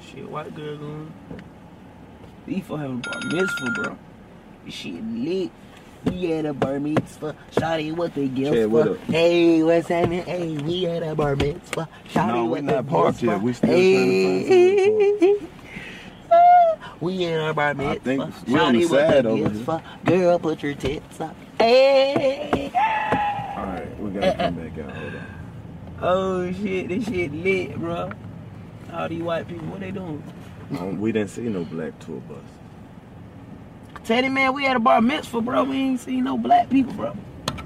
Shit, white girl going. These for having a bar mitzvah, bro. This shit lit. We at a bar mitzvah. Shawty, what the gifts Chad, what for? up? Hey, what's happening? Hey, we at a bar mitzvah. Shawty, No, we what not the parked yet. We still trying to hey. We in our bar mitzvah. think we on the side the over gifts here. for? Girl, put your tits up. Hey. All right, we gotta come back out. Hold on. Oh shit, this shit lit, bro. All these white people, what they doing? Um, we didn't see no black tour bus. Teddy man, we had a bar mitzvah, bro. We ain't seen no black people, bro.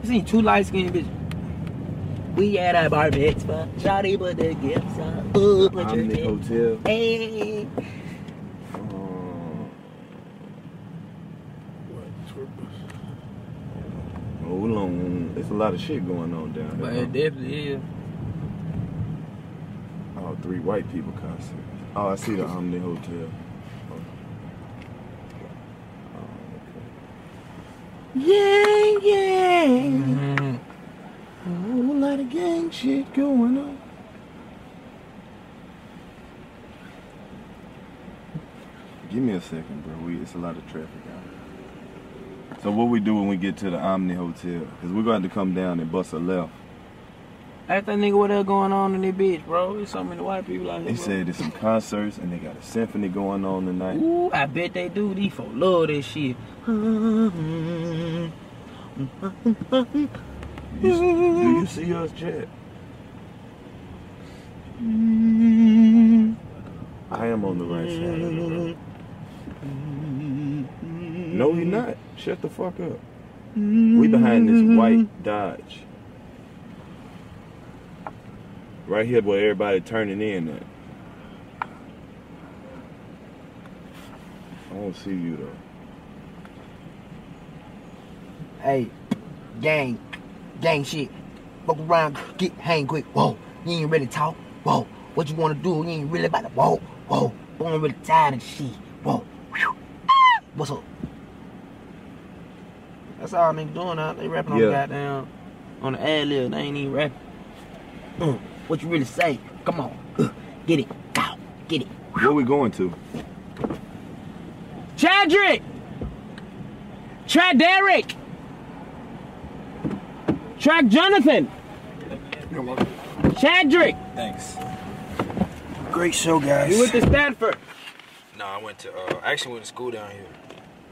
We seen two light skinned bitches. We had a bar mitzvah. Shawty put the gifts up. Ooh, put your Omni tits. Hotel. Hey. Um, Hold on. There's a lot of shit going on down But there. it definitely is. Oh, three white people concert. Oh, I see the Omni Hotel. Yeah, yeah. A whole lot of gang shit going on. Give me a second, bro. We it's a lot of traffic out here. So what we do when we get to the Omni Hotel? Because we're going to come down and bust a left. Ask that nigga what else going on in this bitch, bro. There's so many white people out here. They bro. said there's some concerts and they got a symphony going on tonight. Ooh, I bet they do. These folks love this shit. You, do you see us, Chad? I am on the right side of the road. No, he not. Shut the fuck up. We behind this white Dodge. Right here where everybody turning in at. I don't see you though. Hey, gang, gang shit. Fuck around, get hang quick. Whoa, you ain't really talk. Whoa, what you wanna do? You ain't really about to. Whoa, whoa, I'm really tired of shit. Whoa, whew. what's up? That's all niggas doing now. They rapping on Yeah. goddamn on the ad lib. They ain't even rapping. Uh, what you really say? Come on, uh, get it, go, get it. Where we going to? Chadrick! Track Derek! Track Jonathan! Chadrick! Thanks. Great show, guys. You went to Stanford. No, I went to. Uh, I actually went to school down here.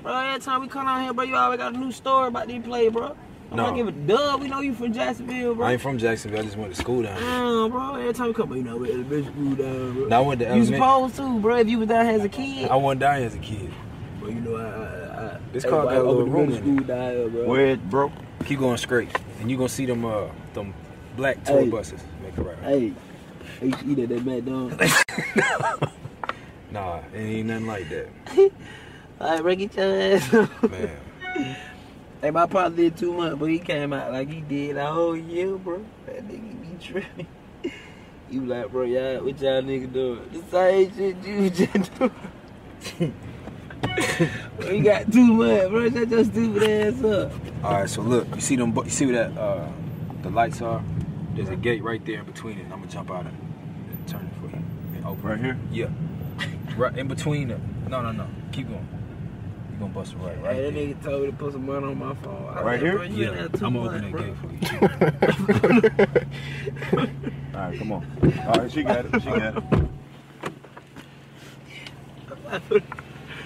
Bro, every time we come out here, bro, you always got a new story about these play, bro. I'm No. gonna give it dub. We know you from Jacksonville, bro. I ain't from Jacksonville. I just went to school down here. Damn, bro. Every time we come, you know, we had a bitch school down, bro. No, I went to You supposed to, bro, if you was down here as a kid. I went down here as a kid. Bro, you know, I, I, I This car got a little room in it. down here, bro. Where it broke? Keep going straight, and you gonna see them uh them black tour Hey. buses. Make it right. Hey, I used to eat at that McDonald's. Nah, it ain't nothing like that, All right, bro, get your ass man. Hey, my partner did too much, but he came out like he did the whole year, bro. That nigga be tripping. You like, bro, y'all, what y'all nigga doing? The same shit you just doing. bro, you got too much, bro. Shut your stupid ass up. All right, so look, you see them? You see where that uh the lights are? There's a gate right there in between it. I'm gonna jump out of it and turn it for you. And open Right here? Yeah. Right in between them. No, no, no. Keep going. Gonna bust it right, right Hey, that nigga told me to put some money on my phone. I Right here? Yeah, I'm opening bro. that gate for you. All right, come on. All right, she got it. She got it.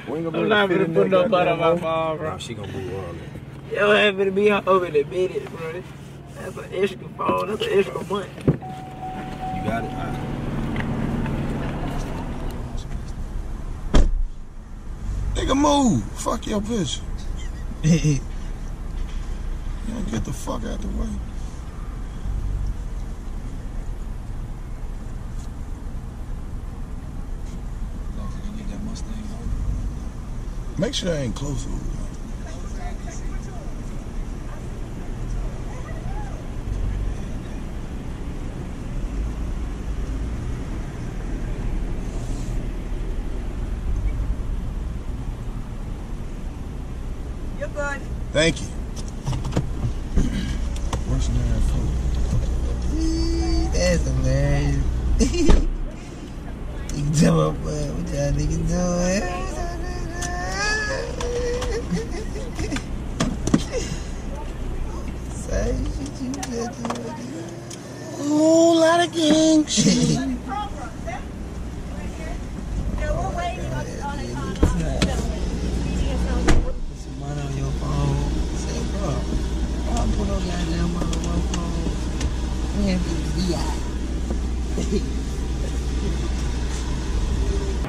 We ain't gonna be I'm not to gonna put no butt on my phone, bro. Nah, she gonna move all that. Yo, happen to be home in a minute, bro. That's an extra phone. That's an extra month. You got it. All right. Nigga, move. Fuck your picture. you don't get the fuck out the way. Make sure I ain't close to Thank you. What's the name for? That's hilarious. you tell my boy, what y'all niggas doing? Same shit you just doing. Whole lot of gang shit. Some money on your phone. Say, bro, I'll put no goddamn money on my phone. Man.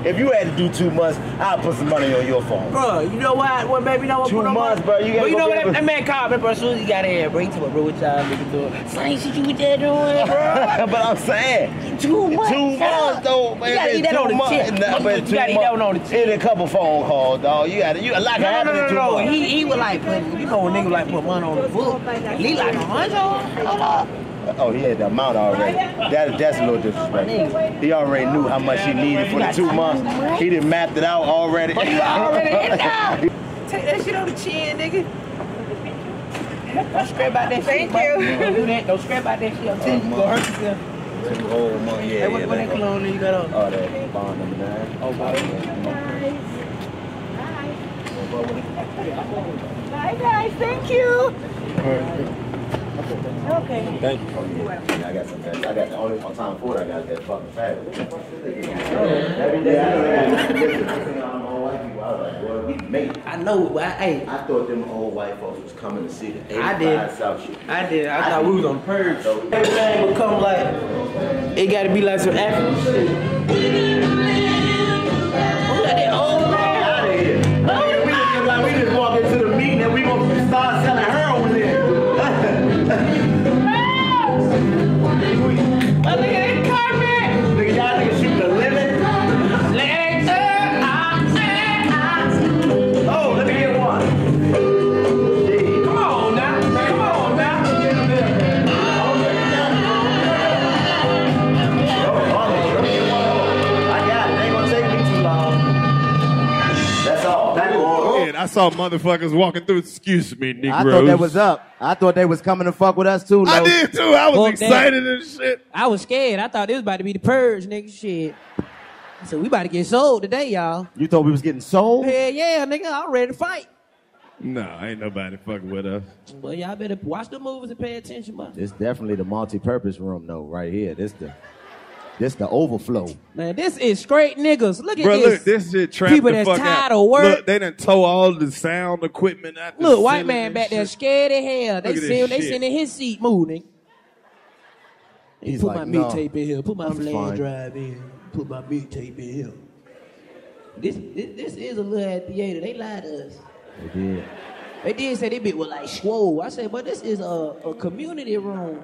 If you had to do two months, I'll put some money on your phone. Bro, you know why? What, baby, you know what? Two put on months, bro, you gotta Bro, you know what? That, that man called me, bro. As soon as he got in here, bro, he told me, bro, what y'all niggas doing? Same shit you with that doing, bro. but I'm saying, two months. two months though, man. You gotta eat that two on the tip. Nah, but You two gotta eat that one on the months. Hit a couple phone calls, dog. You got to you a lot can No, no, happen no, in no, two no. months. He, he was like, put, you know, when niggas like put money on the book. He like a hundred. Hold up. Oh, he had the amount already. That, that's a little disrespectful. He already knew how much he needed for the two months. He didn't mapped it out already. Oh, you already in there. Take that shit on the chin, nigga. Don't scrape out that shit. Thank you. Don't do that. Don't scrape out that shit. I'm telling you, you gonna hurt yourself. Two whole months, yeah. Hey, what, yeah, what that that- cologne you got on? Oh, that bond number nine. Oh, bond Bye, guys. Thank you. Okay. Thank you. I got some. I got the only time for it. I got that fucking fat. Every day I know old white people. I was like, boy, we made it. I know, but I, hey. I thought them old white folks was coming to see the 85 I did. South Street. I did. I, thought we was on purge. Everything would come like, it gotta be like some African shit. Who got that old Oh, look saw motherfuckers walking through. Excuse me, Negroes. I thought that was up. I thought they was coming to fuck with us too. I Lo. did too. I was Fuck that. excited and shit. I was scared. I thought it was about to be the purge, nigga. Shit. So we about to get sold today, y'all. You thought we was getting sold? Hell yeah, nigga. I'm ready to fight. No, ain't nobody fucking with us. Well, y'all better watch the movies and pay attention, man. It's definitely the multi-purpose room though, right here. This the this the overflow. Man, this is straight niggas. Look at Bro, this. look, this shit trapped People the that's fuck tired out. of work. Look, they done tow all the sound equipment out. the Look, white man and back there scared as hell. They Look at sitting, they shit. sitting in his seat moving. He's put like, my "No, mixtape in here. Put my I'm flash fine." drive in. Put my mixtape in here. This, this this is a little ass theater. They lied to us. They did. They did say they bit was like swole. I said, but this is a, a community room.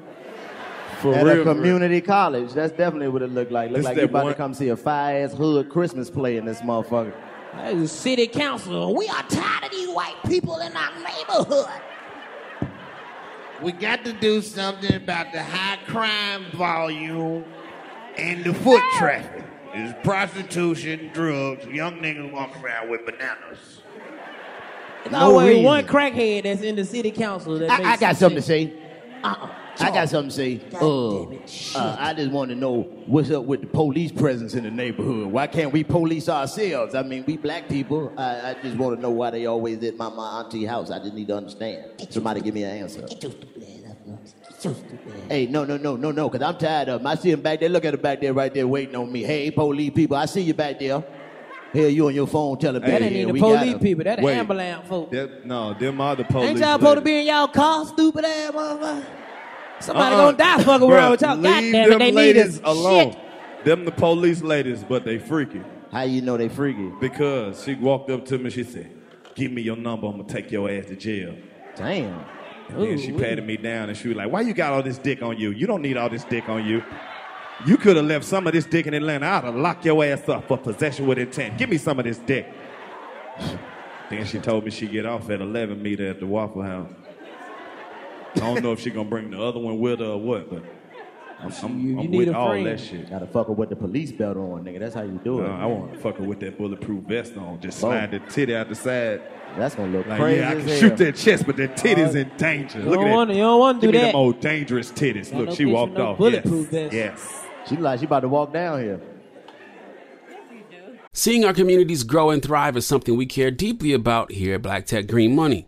For At real, a community college. That's definitely what it looked like. Looked This like that you about one- to come see a fire ass hood Christmas play in this motherfucker. That is city council. We are tired of these white people in our neighborhood. We got to do something about the high crime volume and the foot traffic. There's prostitution, drugs, young niggas walking around with bananas. There's No always reason. one crackhead that's in the city council. That I, makes I got some something to say. Uh-uh. I got something to say. Uh, uh, I just want to know what's up with the police presence in the neighborhood. Why can't we police ourselves? I mean, we black people. I, I just want to know why they always at my, my auntie house. I just need to understand. Somebody give me an answer. Hey, no, no, no, no, no, because I'm tired of them. I see them back there. Look at them back there, right there, waiting on me. Hey, police people, I see you back there. Hell, you on your phone telling me. That ain't yeah, even the we got police 'em. people. That the Wait. ambulance folk. That- no, them are the police. Ain't y'all supposed to be in y'all car, stupid ass motherfucker? Somebody Uh-uh. gonna die fucking around with y'all. God leave damn it, them they need ladies us. alone. Shit. Them the police ladies, but they freaky. How you know they freaky? Because she walked up to me, she said, "Give me your number. I'm gonna take your ass to jail." Damn. And then she patted me down and she was like, Why you got all this dick on you? You don't need all this dick on you. You could have left some of this dick in Atlanta. I'd have locked your ass up for possession with intent. Give me some of this dick. Then she told me she'd get off at 11 meter at the Waffle House. I don't know if she gonna bring the other one with her or what, but I'm, I'm, you I'm need with a all friend. that shit. Gotta fuck her with the police belt on, nigga. That's how you do it. Uh, I want to fuck her with that bulletproof vest on. Just Oh. slide the titty out the side. That's gonna look like, crazy Yeah, I as can hell. shoot that chest, but that titty's Oh. in danger. You Look don't at wanna- that. you don't wanna do Give me that. them old dangerous titties. Got Look, no she walked no off. bulletproof Yes. vest. yes. She like she about to walk down here. Seeing our communities grow and thrive is something we care deeply about here at Black Tech Green Money.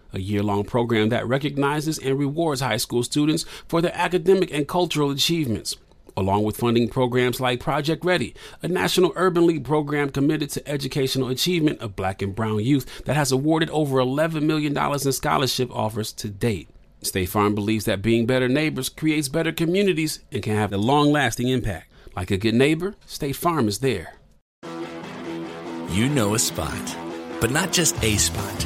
a year long program that recognizes and rewards high school students for their academic and cultural achievements, along with funding programs like Project Ready, a National Urban League program committed to educational achievement of black and brown youth that has awarded over $11 million in scholarship offers to date. State Farm believes that being better neighbors creates better communities and can have a long lasting impact. Like a good neighbor, State Farm is there. You know a spot, but not just a spot,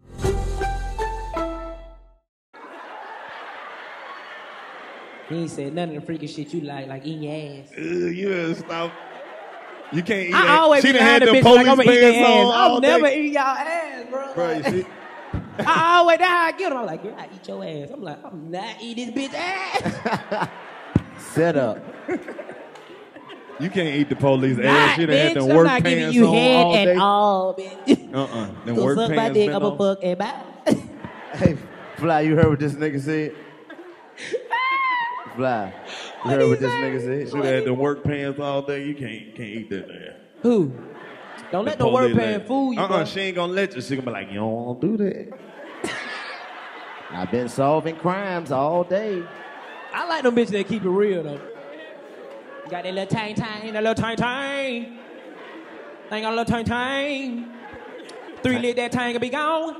He ain't said none of the freaky shit you like, like eating your ass. Ugh, you better stop. You can't eat I that. always She done had the the bitch police like I'm gonna eat pants their ass. on I'll never day. eat y'all ass, bro. Bro, you see? I always that's how I get them. I'm like, girl, I eat your ass. I'm like, I'm not eating this bitch ass. Set up. You can't eat the police Not, ass. She done had bitch. them I'm work not giving you head all at all, bitch. Uh-uh. Them Go work suck my pants dick, been I'm a on. fuck and bye. Hey, Fly, you heard what this nigga said? Fly, you heard what this nigga said? She done had them work pants all day. You can't can't eat that there. Who? Don't let the work pan fool you, Uh-uh, bro. she ain't gonna let you. She gonna be like, you don't want to do that. I've been solving crimes all day. I like them bitches that keep it real though. Got that little tang tang, that little tang tang. Thing got a little tang tang. Three lit that tang and be gone.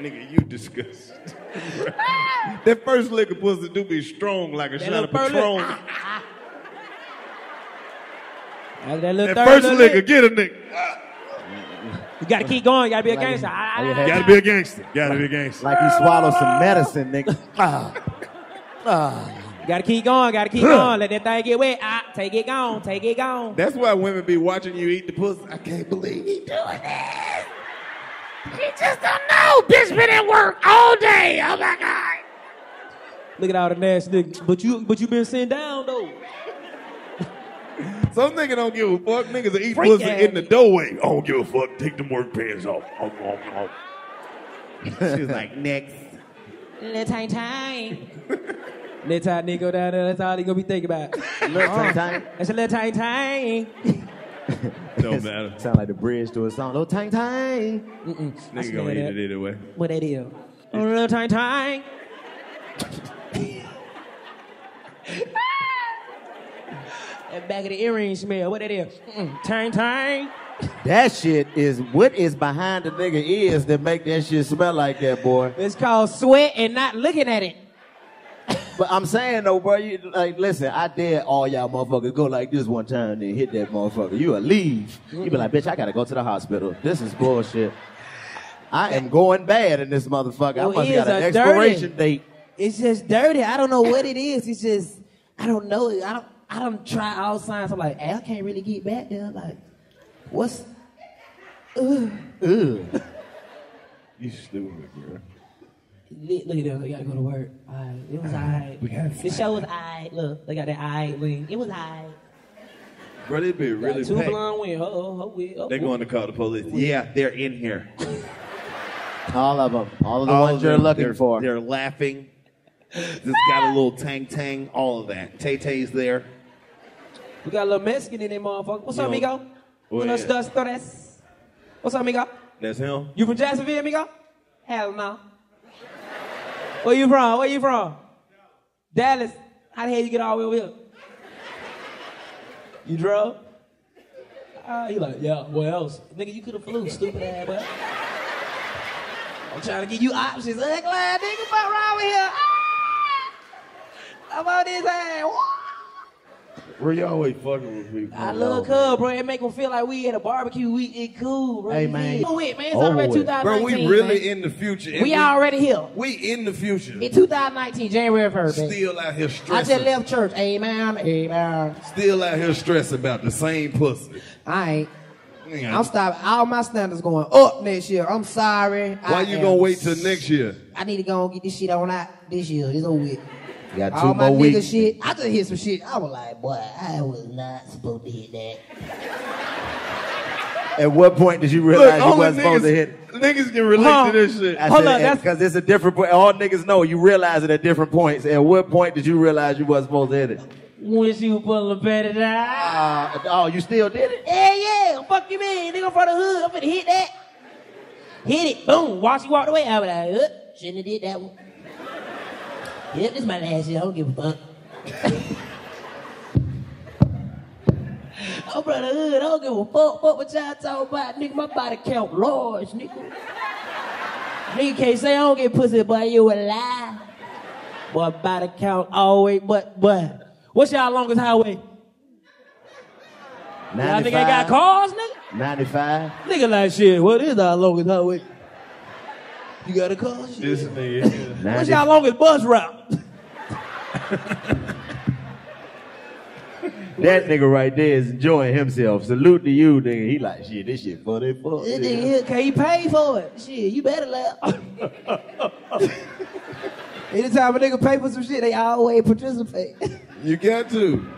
Nigga, you disgusting. that first liquor pussy do be strong like a That shot of pearl Patron. That, that That third first little liquor, lit. get a nigga. You gotta keep going. You gotta be a Like- gangster. I- I- like you Gotta be a gangster. Gotta be a gangster. Like you swallow some medicine, nigga. Ah. Ah. You gotta keep going. Gotta keep going. Let that thing get wet. Ah, take it gone. Take it gone. That's why women be watching you eat the pussy. I can't believe he doing that. He just don't know. Bitch been at work all day. Oh my god. Look at all the nasty niggas. But you, but you been sitting down though. Some nigga don't give a fuck. Niggas will eat Freak pussy ass in the doorway. I don't give a fuck. Take them work pants off. Oh, oh, oh. She's like, next. Little tang tang. Little tang nigga go down there. That's all he gonna be thinking about. Little tang uh-huh. tang. That's a little tang tang. Don't matter. Sound like the bridge to a song. Little tang tang. Nigga gonna eat it anyway. What that is? Oh, little tang tang. that back of the earring smell. What that is? Mm-mm. Tang tang. That shit is what is behind the nigga ears that make that shit smell like that, boy. It's called sweat and not looking at it. But I'm saying though, bro, you like listen, I dare all y'all motherfuckers go like this one time and hit that motherfucker. You a leave. You be like, bitch, I gotta go to the hospital. This is bullshit. I am going bad in this motherfucker. I Your must got an expiration dirty. date. It's just dirty. I don't know what it is. It's just I don't know. I don't. I don't try all signs. I'm like, hey, I can't really get back there. Like, what's Ugh. Ugh. You stupid, girl. Look look at them. They gotta go to work. Alright. It was alright. We got The show was alright. Look, they got that alright wing. It was alright. Bro, they be really Got two packed. blonde wing. Oh, oh, oh, we- oh, They're going to call the police. Yeah, they're in here. All of them. All of the All ones of you're looking They're- for. They're laughing. Just got a little tang tang, all of that. Tay Tay's there. We got a little Mexican in there, motherfucker. What's up, Yo. amigo? Where Buenos at? dos, tres. What's up, amigo? That's him. You from Jacksonville, amigo? Hell no. Where you from? Where you from? Dallas. How the hell you get all the way over here? You drove? Uh, he like, yeah, where else? Nigga, you could have flew, stupid ass, boy. I'm trying to give you options. Glad nigga, fuck around with here. How about this ass? Where you always fucking with people? I love Cub, bro. It make them feel like we at a barbecue. We it cool, bro. Hey, You man. feel? Wait, man. It's Over already with. 2019. Bro, we really man. in the future. and We already here. We in the future. In 2019, January 1st, man. Still out here stressing. I just left church. Amen. Amen. Still out here stressing about the same pussy. I ain't. Nigga, I'm stopping. All my standards going up next year. I'm sorry. Why I you am- gonna wait till next year? I need to go and get this shit on out this year. It's over with. You got two All my more nigga weeks. shit. I just hit some shit. I was like, boy, I was not supposed to hit that. At what point did you realize you only wasn't supposed to niggas- hit? Niggas can relate to this shit. I said, because it's a different point. All niggas know you realize it at different points. At what point did you realize you wasn't supposed to hit it? When she was pulling the better down. Uh, oh, you still did it? Yeah, yeah. Fuck you, man. Nigga from the hood. I'm finna hit that. Hit it. Boom. While she walked away, I was like, uh, shouldn't have did that one. Yep, this my last year. I don't give a fuck. I'm from the hood. I don't give a fuck. Fuck what y'all talking about. Nigga, my body count large, nigga. Nigga can't say I don't get pussy, but you a lie. Boy, body count always, but, but. What's y'all longest highway? Y'all nigga ain't got cars, nigga? 95. Nigga like shit, what is our longest highway? You got a car? Shit. This nigga. What's y'all longest bus route? That nigga right there is enjoying himself. Salute to you, nigga. He like, shit, this shit funny. Fuck. This nigga here, can you pay for it? Shit, you better laugh. Anytime a nigga pay for some shit, they always participate. You got to.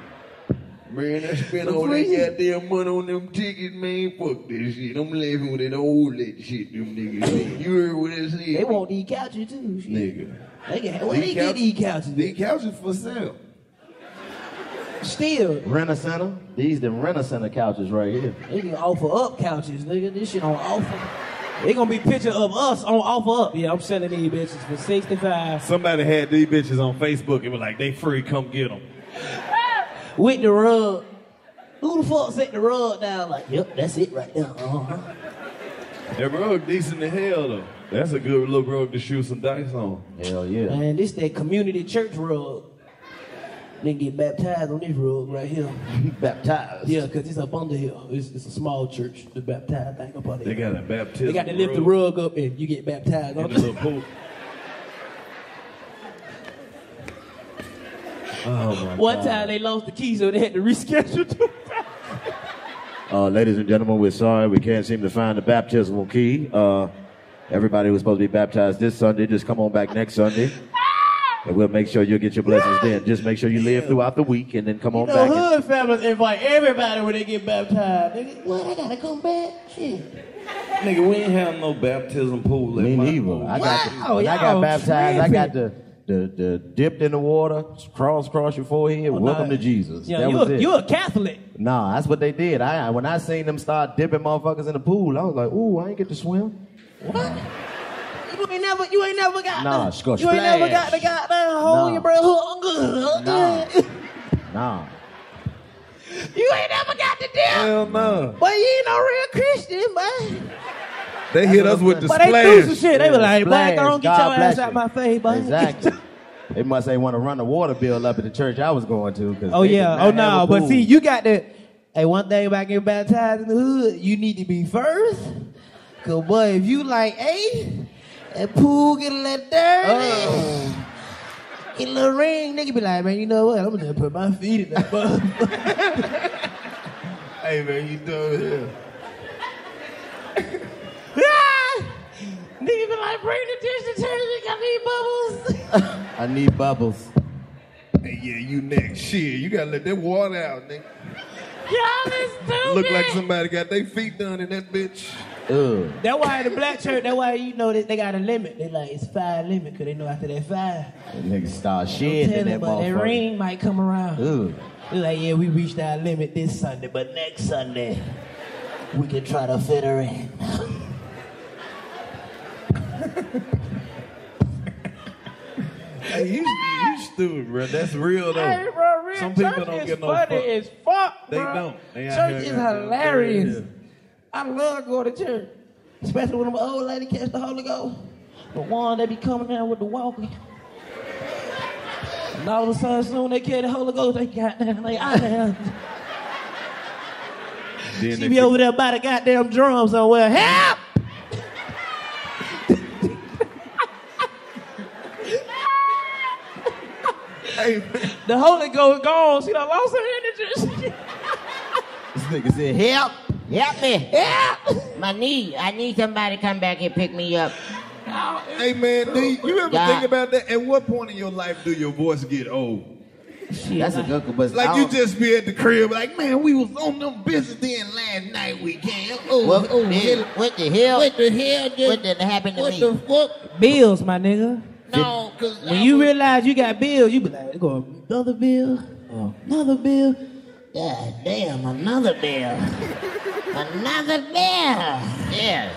Man, I spent For all free. that goddamn money on them tickets, man. Fuck this shit. I'm laughing with that old lady shit, them niggas. man. You heard what I said? They want these couches too. Shit. Nigga. They get, where they get these couches? These couches for sale. Still, Rent a center. These the rent a center couches right here. they can offer up couches, nigga. This shit on offer. They gonna be picture of us on offer up. Yeah, I'm selling these bitches for 65 Somebody had these bitches on Facebook and was like, they free, come get them. With the rug. Who the fuck set the rug down? Like, yep, that's it right there. Uh-huh. That rug decent as hell, though. That's a good little rug to shoot some dice on. Hell yeah. Man, this that community church rug. Nigga get baptized on this rug right here. baptized? Yeah, because it's up under here. It's, it's a small church. The baptized thing up under They here. got a baptism. They got to lift the rug up and you get baptized in on the little pool. Oh my One God. time they lost the key, so they had to reschedule. Uh, ladies and gentlemen, we're sorry we can't seem to find the baptismal key. Uh, everybody who's supposed to be baptized this Sunday, just come on back next Sunday. And we'll make sure you'll get your blessings then. Just make sure you live throughout the week and then come on You back. know, and- hood families invite everybody when they get baptized. Nigga, well, I gotta come back. Shit. Nigga, we ain't have no baptism pool. Me in my neither. I got Wow, when I got y'all baptized. I got the, the the dipped in the water, cross cross your forehead. Oh, welcome nah. to Jesus. Yeah, that you was a, it. you a Catholic. Nah, that's what they did. I when I seen them start dipping motherfuckers in the pool, I was like, ooh, I ain't get to swim. You ain't never, you ain't never got Nah, the, you ain't never got splash. the goddamn hole Nah. your brother. Nah. Nah. You ain't never got the dip. Hell no. Boy, you ain't no real Christian, man. They hit us with the But they threw some shit. They was like, Splash, black, don't get God your bless ass out my face, boy. Exactly. they must say want to run the water bill up at the church I was going to. 'cause Oh yeah. Oh no. But see, you got to. Hey, one thing about getting baptized in the hood, you need to be first. Cause boy, if you like, hey, that pool get a little dirty. Oh. Get a little ring, nigga be like, man, you know what? I'm gonna put my feet in that motherfucker. Hey man, you doing here? Nigga be like, bring the dish detergent. I need bubbles. I need bubbles. Hey, yeah, you next. Shit, you gotta let that water out, nigga. Y'all is stupid. Look like somebody got their feet done in that bitch. Ugh. That's why the black church, that's why you know that they got a limit. They like, it's five limit, because they know after that five. That nigga start Don't shedding tell that them, but that ring might come around. Ugh. They're like, yeah, we reached our limit this Sunday, but next Sunday, we can try to fit her in. Hey, you, you stupid, bro. That's real though. Hey, bro, real Some people church don't get no funny fuck. as fuck, They don't. They out church here is hilarious. I love going to church, especially when them old lady catch the Holy Ghost. The one they be coming down with the walker. And all of a sudden, soon they carry the Holy Ghost, they got down, they out there. Then She they be over there by the goddamn drum somewhere. Help! The Holy Ghost gone. She done lost her energy. This nigga said, help. Help me. Help. My knee. I need somebody to come back and pick me up. Hey man, do you, you ever Yeah. think about that? At what point in your life do your voice get old? That's a good one, but Like you just be at the crib, like man, we was on them business then last night weekend. Oh, What, oh, the- what the hell? What the hell? Just, What did happen to what me? What the fuck? Bills, my nigga. No, cause When you realize you got bills, you be like, go another bill, another bill. God damn, another bill. another bill. Yeah.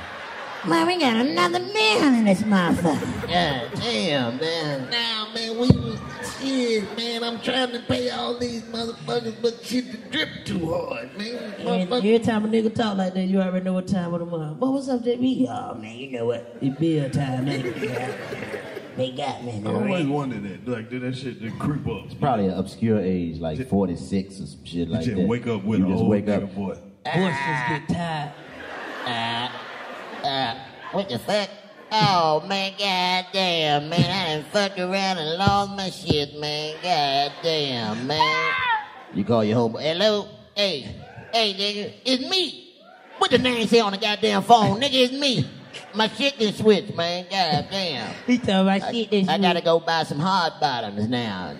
Man, we got another bill in this motherfucker. God damn, man. Now, man, we was shit, man. I'm trying to pay all these motherfuckers, but shit the drip too hard, man. And every time a nigga talk like that, you already know what time of the month. What was up, JB? Oh man, you know what? It's bill time, nigga. They got me. I always wondered that. Like, did that shit just creep up? It's probably an obscure age, like 46 or some shit like just that. Just wake up with you an just old wake up. nigga voice. Voice just get tired. Uh, uh, what the fuck? Oh man, god damn, man, I done fucked around and lost my shit, man. God damn, man. You call your homeboy. Hello? Hey, hey, nigga, it's me. What the name say on the goddamn phone? nigga, it's me. My shit done switched, man. God damn. He told my shit done I gotta go buy some hard bottoms now.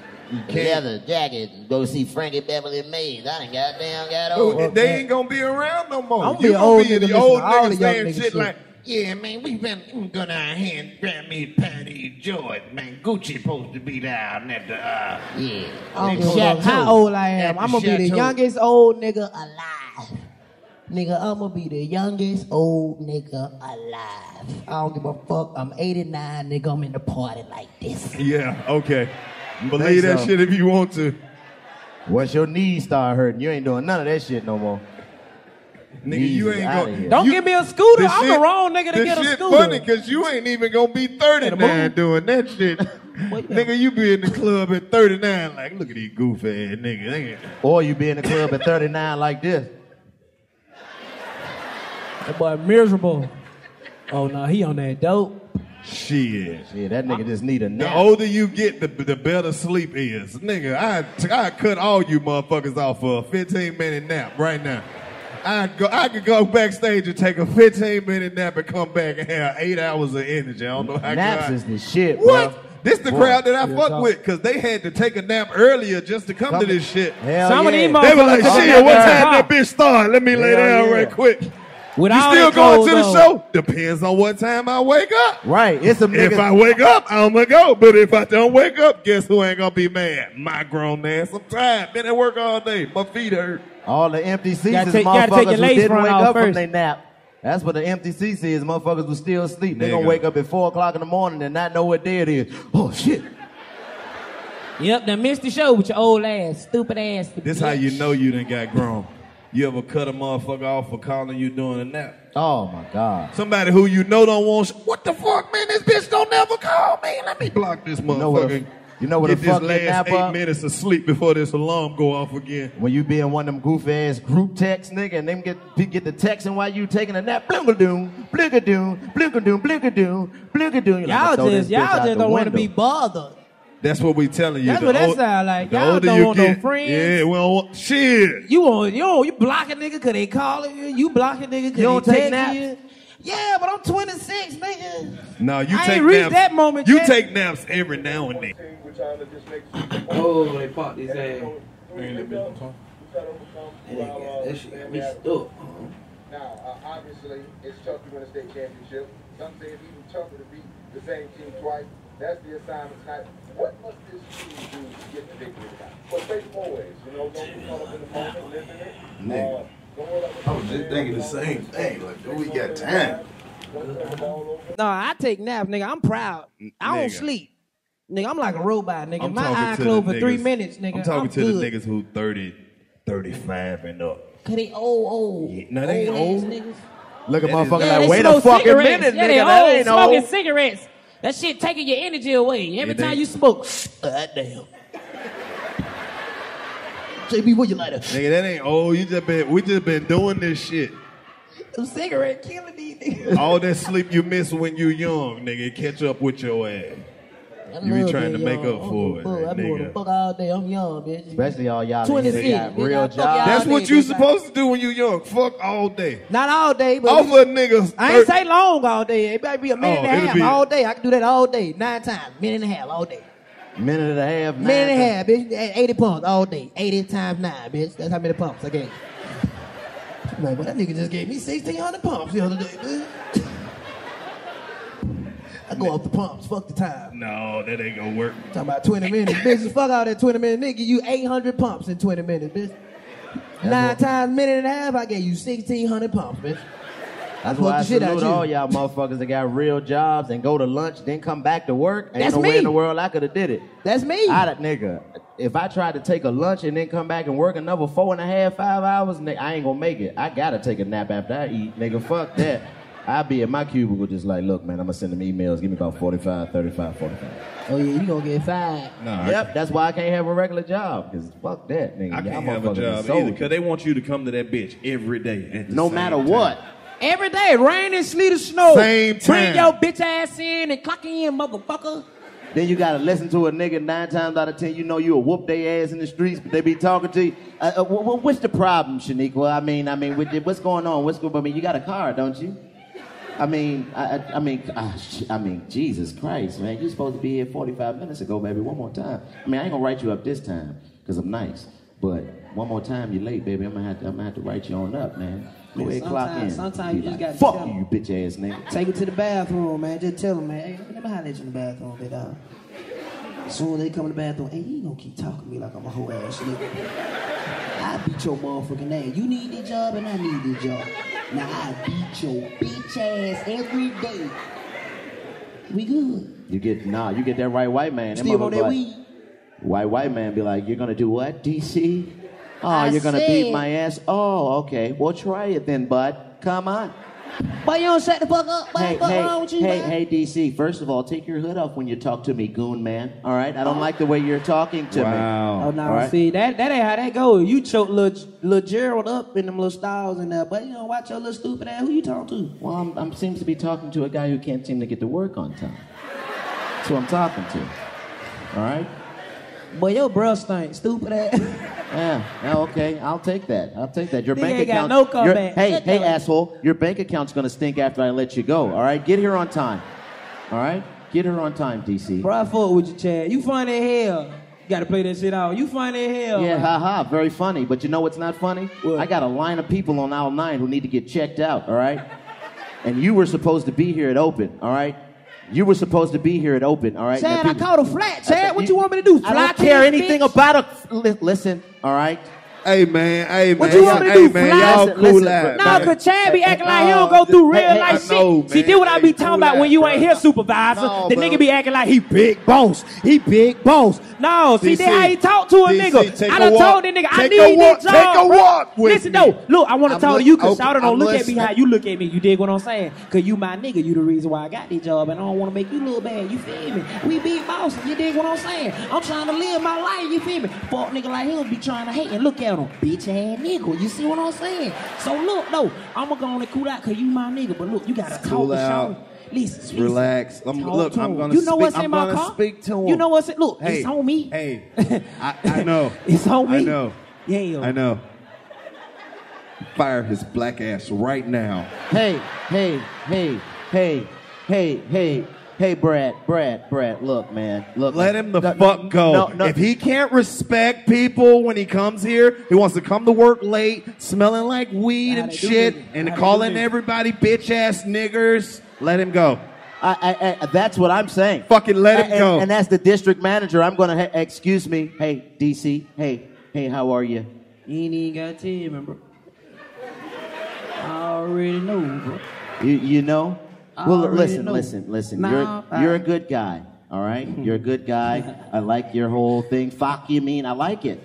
can't- Leather jacket and go see Frankie Beverly Maze. I done goddamn got Oh, old. they ain't gonna be around no more. I'm you be gonna old be nigga the listen old to all niggas the young saying shit, shit. like, yeah, man, we been we go down here and grab me Patty George, man. Gucci supposed to be down at the uh, yeah. I don't give a how old I am. I'm gonna be the youngest old nigga alive. Nigga, I'm gonna be the youngest old nigga alive. I don't give a fuck. I'm 89, nigga. I'm in the party like this. Yeah, okay. Believe that so? shit if you want to. Once your knees start hurting, you ain't doing none of that shit no more. Nigga, you ain't gonna. Don't you- give me a scooter. the I'm shit- the wrong nigga to get a shit scooter. funny because you ain't even gonna be 39 doing that shit. nigga, you be in the club at 39 like, look at these goofy ass niggas. They Or you be in the club at 39 like this. That boy miserable. Oh no, he on that dope. Shit. Yeah, that nigga just need a nap. The older you get, the, the better sleep is. Nigga, I I cut all you motherfuckers off for a 15 minute nap right now. I go I could go backstage and take a 15 minute nap and come back and have eight hours of energy. I don't know how Naps God- is the shit, What? bro. This the Boy, crowd that I fuck talk. with because they had to take a nap earlier just to come, Come- to this shit. Hell Some of yeah. these They were like, motherfuckers shit, come what back time there. that bitch start? Let me lay down yeah. right quick. With you still going oh, to the though. show? Depends on what time I wake up. Right. It's a If. I wake up, I'm gonna go. But if I don't wake up, guess who ain't gonna be mad? My grown ass. I'm tired. Been at work all day. My feet hurt. All the empty seats is take- motherfuckers your who didn't wake off up from first. their nap. That's what the empty seats is. Motherfuckers who still asleep. They gonna Nigga. wake up at four o'clock in the morning and not know what day it is. Oh shit. Yep, done missed the show with your old ass, stupid ass. This how you know you done got grown. You ever cut a motherfucker off for calling you doing a nap? Oh my god. Somebody who you know don't want. sh- What the fuck, man? This bitch don't never call me. Let me block this motherfucker. know what a- you know what a Get this fucking last nap eight up? minutes of sleep before this alarm go off again. When you be in one of them goofy ass group texts, nigga, and them get get the texting while you taking a nap, blinkadoon, blinkadoon, blinkadoon, blinkadoon, blinkadoon. You like, Y'all just, y'all just don't want to be bothered. That's what we telling you. That's The what that ol- sound like. Y'all older don't you want no friends. Yeah, we don't want shit. You want yo, you block a nigga cause they calling you. You block a nigga cause You don't they take naps? you. Yeah, but I'm 26, nigga. No, you I take ain't naps. that moment You yet. take naps every now and then. Oh, they popped his ass. That shit got me stuck. Now, uh, obviously, it's tough to win a state championship. Some say it's even tougher to beat the same team twice. That's the assignment tonight. What must this team do to get the victory tonight? Well, face always, you know, don't be caught up in the moment, live in it. Nigga. Uh, I was just thinking the same thing. Like, do we got time? Uh-huh. No, I take naps, nigga. I'm proud. I don't Nigga. sleep. Nigga, I'm like a robot, nigga. I'm My eye to closed the for three minutes, nigga. I'm talking I'm to good. the niggas who 30, 35 and up. Cause they old, old. no, they ain't old. niggas. Look at motherfucker Yeah, like, they wait a smoke fucking cigarettes. minute, yeah, nigga. They That old, ain't smoking old. cigarettes. That shit taking your energy away. Every It time ain't. you smoke, God damn. JB, what you lighter? Nigga, that ain't old. You just been, we just been doing this shit. Them cigarette killing these niggas. All that sleep you miss when you young, nigga, catch up with your ass. I You be love trying to make young. up for it, fool. I be wanna nigga. fuck all day. I'm young, bitch. Especially all y'all niggas 26, that got nigga, real I fuck y'all jobs. That's what you bitch. supposed to do when you young. Fuck all day. Not all day, but Off of niggas. I ain't say long all day. It might be a minute Oh, and a it'll half be- all day. I can do that all day, nine times, minute and a half all day. Minute and a half, Minute and a nine half, bitch. At 80 pumps all day. 80 times nine, bitch. That's how many pumps I get. I'm like, well, that nigga just gave me 1,600 pumps the other day, bitch. I go off the pumps. Fuck the time. No, that ain't gonna work. Talking about 20 minutes. bitch, fuck all that 20 minutes. Nigga, you 800 pumps in 20 minutes, bitch. Nine what- times minute and a half, I gave you 1,600 pumps, bitch. That's Fuck why I the shit out salute you. all y'all motherfuckers that got real jobs and go to lunch, then come back to work. Ain't That's no way in the world I could have did it. That's me. I that nigga. If I tried to take a lunch and then come back and work another four and a half, five hours, nigga, I ain't gonna make it. I gotta take a nap after I eat, nigga. Fuck that. I'll be at my cubicle just like, look, man, I'm gonna send them emails. Give me about 45, 35, 45. Oh, yeah, you gonna get fired. Nah, Yep, that's why I can't have a regular job. Cause fuck that, nigga. I Y'all can't have a job either because they want you to come to that bitch every day. No matter time. what. Every day, rain and sleet or snow. Same time. Bring your bitch ass in and clock in, motherfucker. Then you gotta listen to a nigga nine times out of ten. You know you will whoop their ass in the streets, but they be talking to you. Uh, uh, wh- wh- what's the problem, Shaniqua? I mean, I mean, what's going on? What's going? on? I mean, you got a car, don't you? I mean, I, I, I mean, ah, I mean, Jesus Christ, man! You supposed to be here 45 minutes ago, baby. One more time. I mean, I ain't gonna write you up this time because I'm nice, but one more time you're late, baby. I'm gonna have to, I'm gonna have to write you on up, man. Go ahead, clock in. sometimes- you just like, gotta fuck tell you, you bitch ass nigga. Take it to the bathroom, man. Just tell him, man. Hey, let me holler at you in the bathroom, bit dog. Soon they come in the bathroom, hey, you gonna keep talking to me like I'm a whole ass nigga. I beat your motherfucking ass. You need this job and I need this job. Now I beat your bitch ass every day. We good. You get nah, you get that right white man. Still on that like- weed. White white man be like, you're gonna do what, DC? Oh, I you're gonna beat my ass. Oh, okay. Well, try it then, bud. Come on. Boy, you don't shut the fuck up. Boy, Hey, fuck hey, wrong with you, hey, man? hey, DC. First of all, take your hood off when you talk to me, goon man. All right, I don't like the way you're talking to me. Oh no, All right? see that that ain't how that goes. You choke little, little Gerald up in them little styles and that, but you know, watch your little stupid ass. Who you talking to? Well, I'm, I'm seems to be talking to a guy who can't seem to get to work on time. That's who I'm talking to. All right. Boy, your breath stink, stupid ass. Yeah, okay. I'll take that. I'll take that. Your Nigga bank ain't got account. no your- comeback. hey, Shut hey, your- asshole. Your bank account's gonna stink after I let you go. All right, get here on time. All right, get here on time, DC. Bro, I fuck with you, Chad. You funny as hell. You gotta play that shit out. You funny as hell. Yeah, haha, very funny. But you know what's not funny? I got a line of people on aisle nine who need to get checked out. All right, and you were supposed to be here at open. All right, you were supposed to be here at open. All right. Chad, Now, I caught a flat, Chad. What you want me to do? Fly I don't care anything bitch? about a. li- listen, all right. Hey man, hey man, What you want me to hey do? man, y'all Listen, cool listen, man. cause Chad be acting like he don't go through real life shit. See, this what I be talking about when you ain't here, supervisor. The nigga be acting like he big boss. He big boss. No, see, that how he talk to a nigga. I done told that nigga I need that job. Take a walk with Listen though, look, I want to talk to you cause okay, Shawty don't look at me how you look at me. You dig what I'm saying? Cause you my nigga. You the reason why I got this job, and I don't want to make you look bad. You feel me? We big bosses. You dig what I'm saying? I'm trying to live my life. You feel me? Fuck nigga like him be trying to hate and look at him, bitch ass nigga. You see what I'm saying? So look, no, I'ma go on and cool out cause you my nigga. But look, you gotta talk Cool to out. Listen, listen. Relax. I'm, Talk look, to I'm gonna. You know speak, what's I'm in my gonna car? speak to him. You know what's in? Look, Hey, it's on me. Hey, I, I know. It's on me. I know. Yeah. I know. Fire his black ass right now. Hey, hey, hey, hey, hey, hey, hey, Brad, Brad, Brad. Look, man. Look. Let him the No, fuck go. No, no. If he can't respect people when he comes here, he wants to come to work late, smelling like weed and shit, and calling everybody bitch ass niggers. Let him go. I, I, I, that's what I'm saying. Fucking let him And- go. And, as the district manager, I'm gonna. Hey, excuse me. Hey, DC. Hey, hey, how are you? You ain't even got to tell me, bro. I already know, bro. You, you know? I Well, uh, listen, know. listen, listen. Nah, you're uh, you're a I- good guy. All right, you're a good guy. I like your whole thing. Fuck you mean? I like it.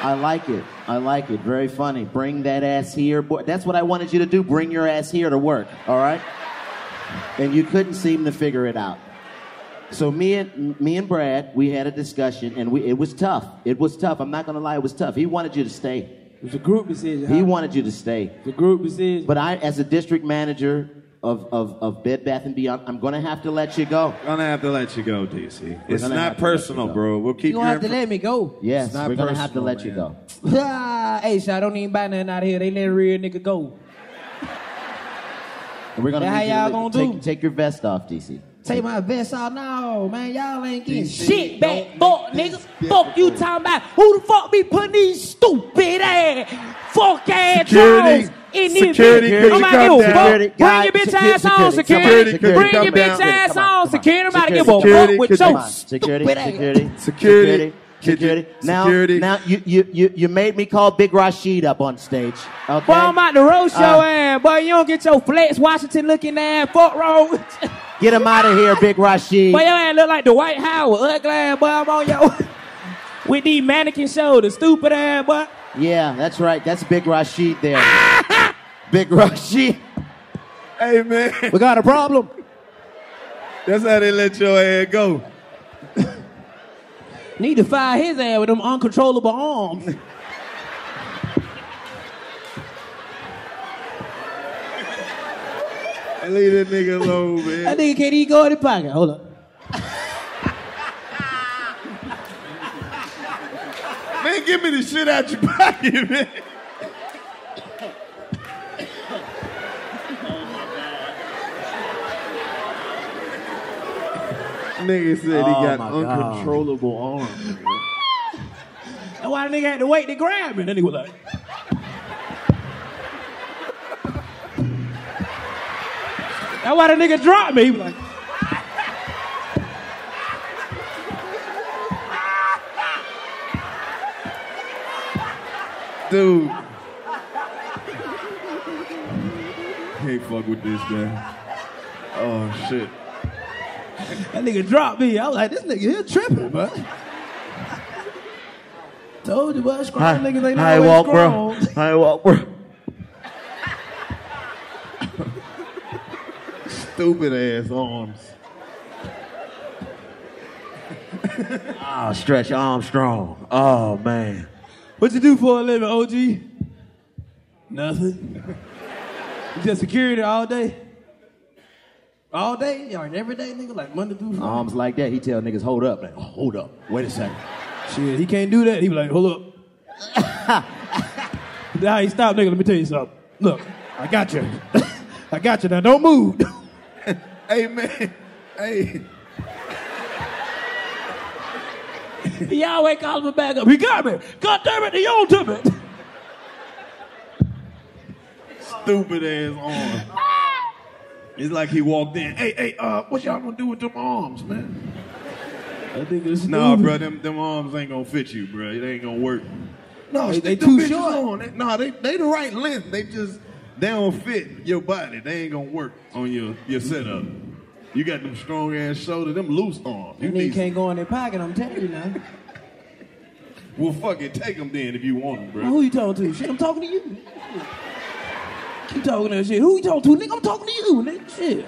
I like it. I like it. Very funny. Bring that ass here, boy. That's what I wanted you to do. Bring your ass here to work. All right. And you couldn't seem to figure it out. So me and me and Brad, we had a discussion, and we it was tough. It was tough. I'm not gonna lie, it was tough. He wanted you to stay. It was a group decision. He wanted you to stay. The group decision. But I, as a district manager of, of, of Bed Bath and Beyond, I'm gonna have to let you go. Gonna have to let you go, DC. It's gonna not to let personal, go. bro. We'll keep you gonna your have to inf- let me go. Yes, It's not we're gonna have to personal, let you man. go. Ah, hey, I don't even buy nothing out of here. They let a real nigga go. And we're gonna That how need you to y'all let- gonna take, do? take your vest off, DC. Take my vest off. No, man, y'all ain't getting DC, shit back, fuck niggas. Fuck you talking about who the fuck be putting these stupid ass, fuck ass Security. drones in this Security, bitch. could I'm you about come to give a down? fuck. Security, Bring guy, your bitch security, ass on, security, security. security, could you Bring your come bitch down? ass Come on, on, come on. security. I'm about to give a Security, fuck with could you- your Come on, security, stupid ass. security, Security. security. Now, Security. now you, you, you, you made me call Big Rashid up on stage. Okay. Boy, I'm about to roast your Uh, ass. Boy, you don't get your Flex Washington looking ass fuck roll. Get him out of here, Big Rashid. Boy, your ass look like the Dwight Howard. Ugly ass, boy. I'm on your... With these mannequin shoulders. Stupid ass, boy. Yeah, that's right. That's Big Rashid there. Big Rashid. Hey man, We got a problem. that's how they let your ass go. Need to fire his ass with them uncontrollable arms. Leave that nigga alone, man. That nigga can't even go in the pocket. Hold up. Give me the shit out your pocket, man. Nigga said he Oh, got my God. uncontrollable arms. That's why the nigga had to wait to grab me. Then he was like, That's why the nigga dropped me. He was like, Dude. Can't fuck with this, man. Oh, shit. that nigga dropped me. I was like, this nigga here tripping, bro. Told you, bro. Strong Hi, niggas ain't hi, always Walt, bro. strong. Hi, Walt, bro. Stupid ass arms. Oh, stretch Armstrong. Oh, man. What you do for a living, OG? Nothing. You just security all day? All day? Y'all every day, nigga? Like Monday through Friday? Arms like that, he tell niggas, hold up. Like, hold up. Wait a second. Shit, he can't do that. He be like, hold up. now he stop, nigga. Let me tell you something. Look, I got you. I got you. Now don't move. Hey, man. Hey. he always calls me back up. He got me. God damn it, he on to me. Stupid ass arms. It's like he walked in. Hey, hey, uh, what y'all gonna do with them arms, man? I think it's Nah, bro, them, them arms ain't gonna fit you, bro. It ain't gonna work. No, They- they stick too short. On. They, nah, they they the right length. They just they don't fit your body. They ain't gonna work on your your setup. You got them strong ass shoulders, them loose arms. You That nigga need. can't go in their pocket, I'm telling you now. Well, fuck it, take them then if you want them, bro. Who you talking to? Shit, I'm talking to you. Keep talking that shit. Who you talking to, nigga? I'm talking to you, nigga. Shit.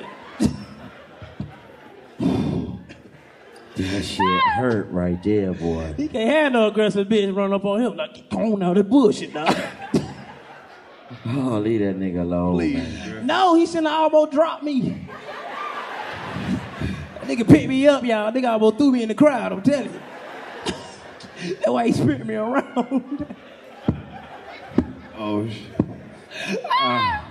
That shit hurt right there, boy. He can't have no aggressive bitch run up on him. Like, get on out of that bullshit, dog. Oh, leave that nigga alone, man. no, he shouldn't have almost dropped me. Nigga picked me up, y'all. Nigga almost threw me in the crowd, I'm telling you. That's why he spit me around. Oh shit. Ah.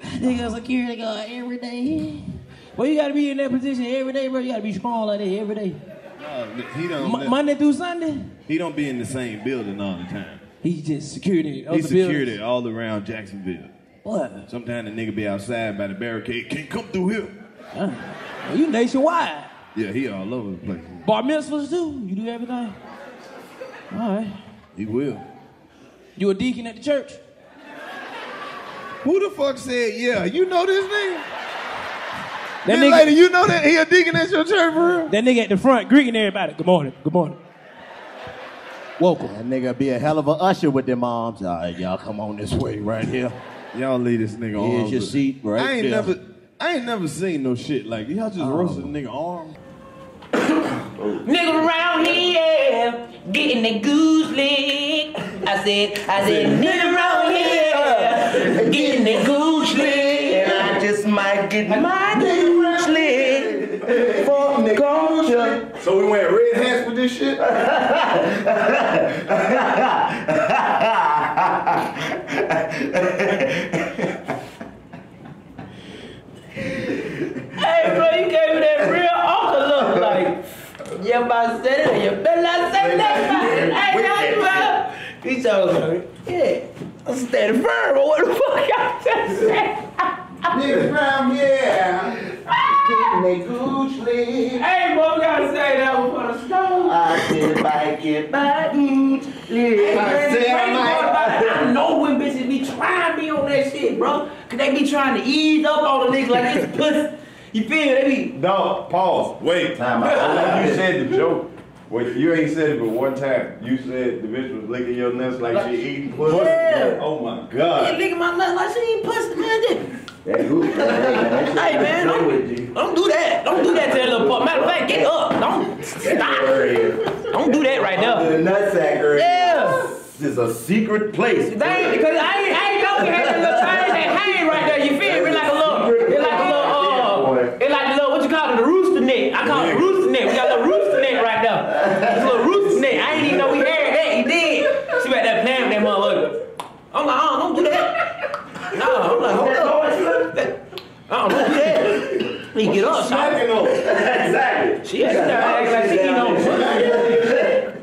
Nigga, security guard every day. Well, you gotta be in that position every day, bro. You gotta be strong like that every day. He don't. Mo- Monday through Sunday. He don't be in the same building all the time. He's just security. He's security buildings. all around Jacksonville. What? Sometimes the nigga be outside by the barricade. Can't come through here. Well, you nationwide. Yeah, he all over the place. Bar mitzvahs too. You do everything. All right. He will. You a deacon at the church? Who the fuck said yeah? You know this nigga? That That nigga- lady, you know that he a deacon at your church for real? That nigga at the front greeting everybody. Good morning. Good morning. Welcome. That nigga be a hell of a usher with them arms. All right, y'all come on this way right here. Y'all leave this nigga Here's your seat right I ain't there. never, I ain't never seen no shit like y'all just oh. roasted a nigga arm. Nigga around here getting the goose leg. I said, I said, nigga around here getting the goose leg. And I just might get my goose leg for culture. So we went red hats with this shit? Hey, bro, you gave me that real uncle look like. You about said it, you better not say that, man. Hey, now, bro. He told me, yeah, I'm standing firm, but what the fuck y'all just said? Niggas around here getting they gooch. Hey, bro, we gotta say that one for the stone. I said, bike it, bike it. I said, I I know when bitches be trying me on that shit, bro. Cause they be trying to ease up on the niggas like this pussy. You feel me? They be No, pause. Wait. Time out. you said the joke. Wait, you ain't said it but one time. You said the bitch was licking your nuts like she eating pussy. Yeah. Oh my They god. licking my nuts like she ain't pussy, man. They- That gooch, hey, man, that shit Hey man, don't, with you. don't do that. Don't do that to that little pup. Matter of fact, get up. Don't stop. Don't do that right now. The there. nutsack area. Yeah. This is a secret place. They ain't, cause I ain't, I ain't know we had that little thing that hang right there. You feel me? Like a little, it's like a little, uh, it's like the little, what you call it, the rooster neck. I call it the rooster neck. We got a little rooster neck right there. It's a little rooster neck. I ain't even know we had that. He did. She back there playing with that motherfucker. I'm like, oh, don't do that. No, I'm like, hold up. Oh, don't do that. He get up, Smacking shot. on. exactly. She had to act like she eating on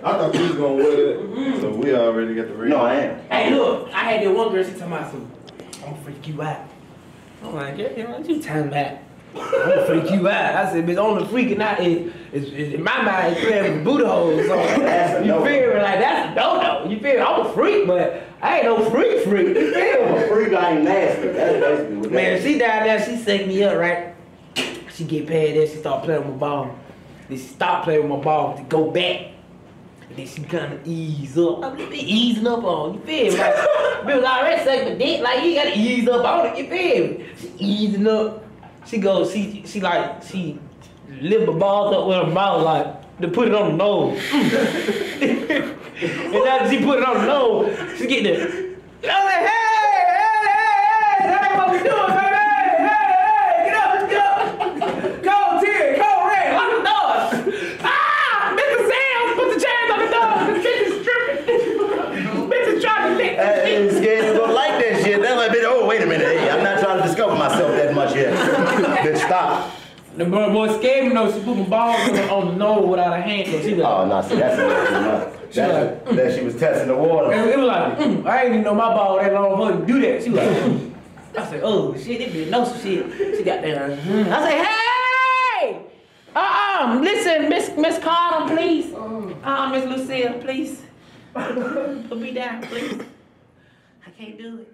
I thought you was gonna wear it. So we already got the ring. No, I am. Hey, look, I had that one girl, she talking about some, I'm gonna freak you out. I'm like, girl, you know, what you talking about? I'm gonna freak you out. I said, bitch, only freaking out is, is, is in my mind, is playing with booty holes. So, you feel me? Like, that's a no-no. You feel me? I'm a freak, but I ain't no freak freak. You feel I'm me? a freak, I ain't nasty. That's basically what Man, she down there, she set me up, right? She get past that, she start playing with my ball. Then she stop playing with my ball to go back. And then she kind of ease up. I'm just easing up on, you feel me? Like, bitch was already sucking my dick, like, you gotta ease up on it, you feel me? She easing up. She goes, she, she like, she lift the balls up with her mouth, like, to put it on the nose. and after she put it on the nose, she get the, I'm like, hey, hey, hey, hey, that ain't what we doing, baby. Hey, hey, get up, get up. Cold tear, cold red, lock the doors. Ah, Mr. Sam, put the chains on the door. This bitch is stripping. bitch is trying to lick the Hey, shit. you scared you gonna like that shit. That's like, bitch, oh, wait a minute. Hey, I'm not trying to discover myself that much yet. bitch, stop. The boy, boy scared me though. She put my balls on the, on the nose without a hand. She like, Oh, no, see, that's a little too much. That's a, that she was testing the water. And it was like, mm, I ain't even know my ball that long for her to do that. She was like, mm. I said, oh shit, this bitch knows some shit. She got there. mm. I said, hey, uh-uh, listen, Miss Miss Carter, please. Uh, Miss Lucille, please. Put me down, please. I can't do it.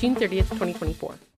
June 30th, 2024.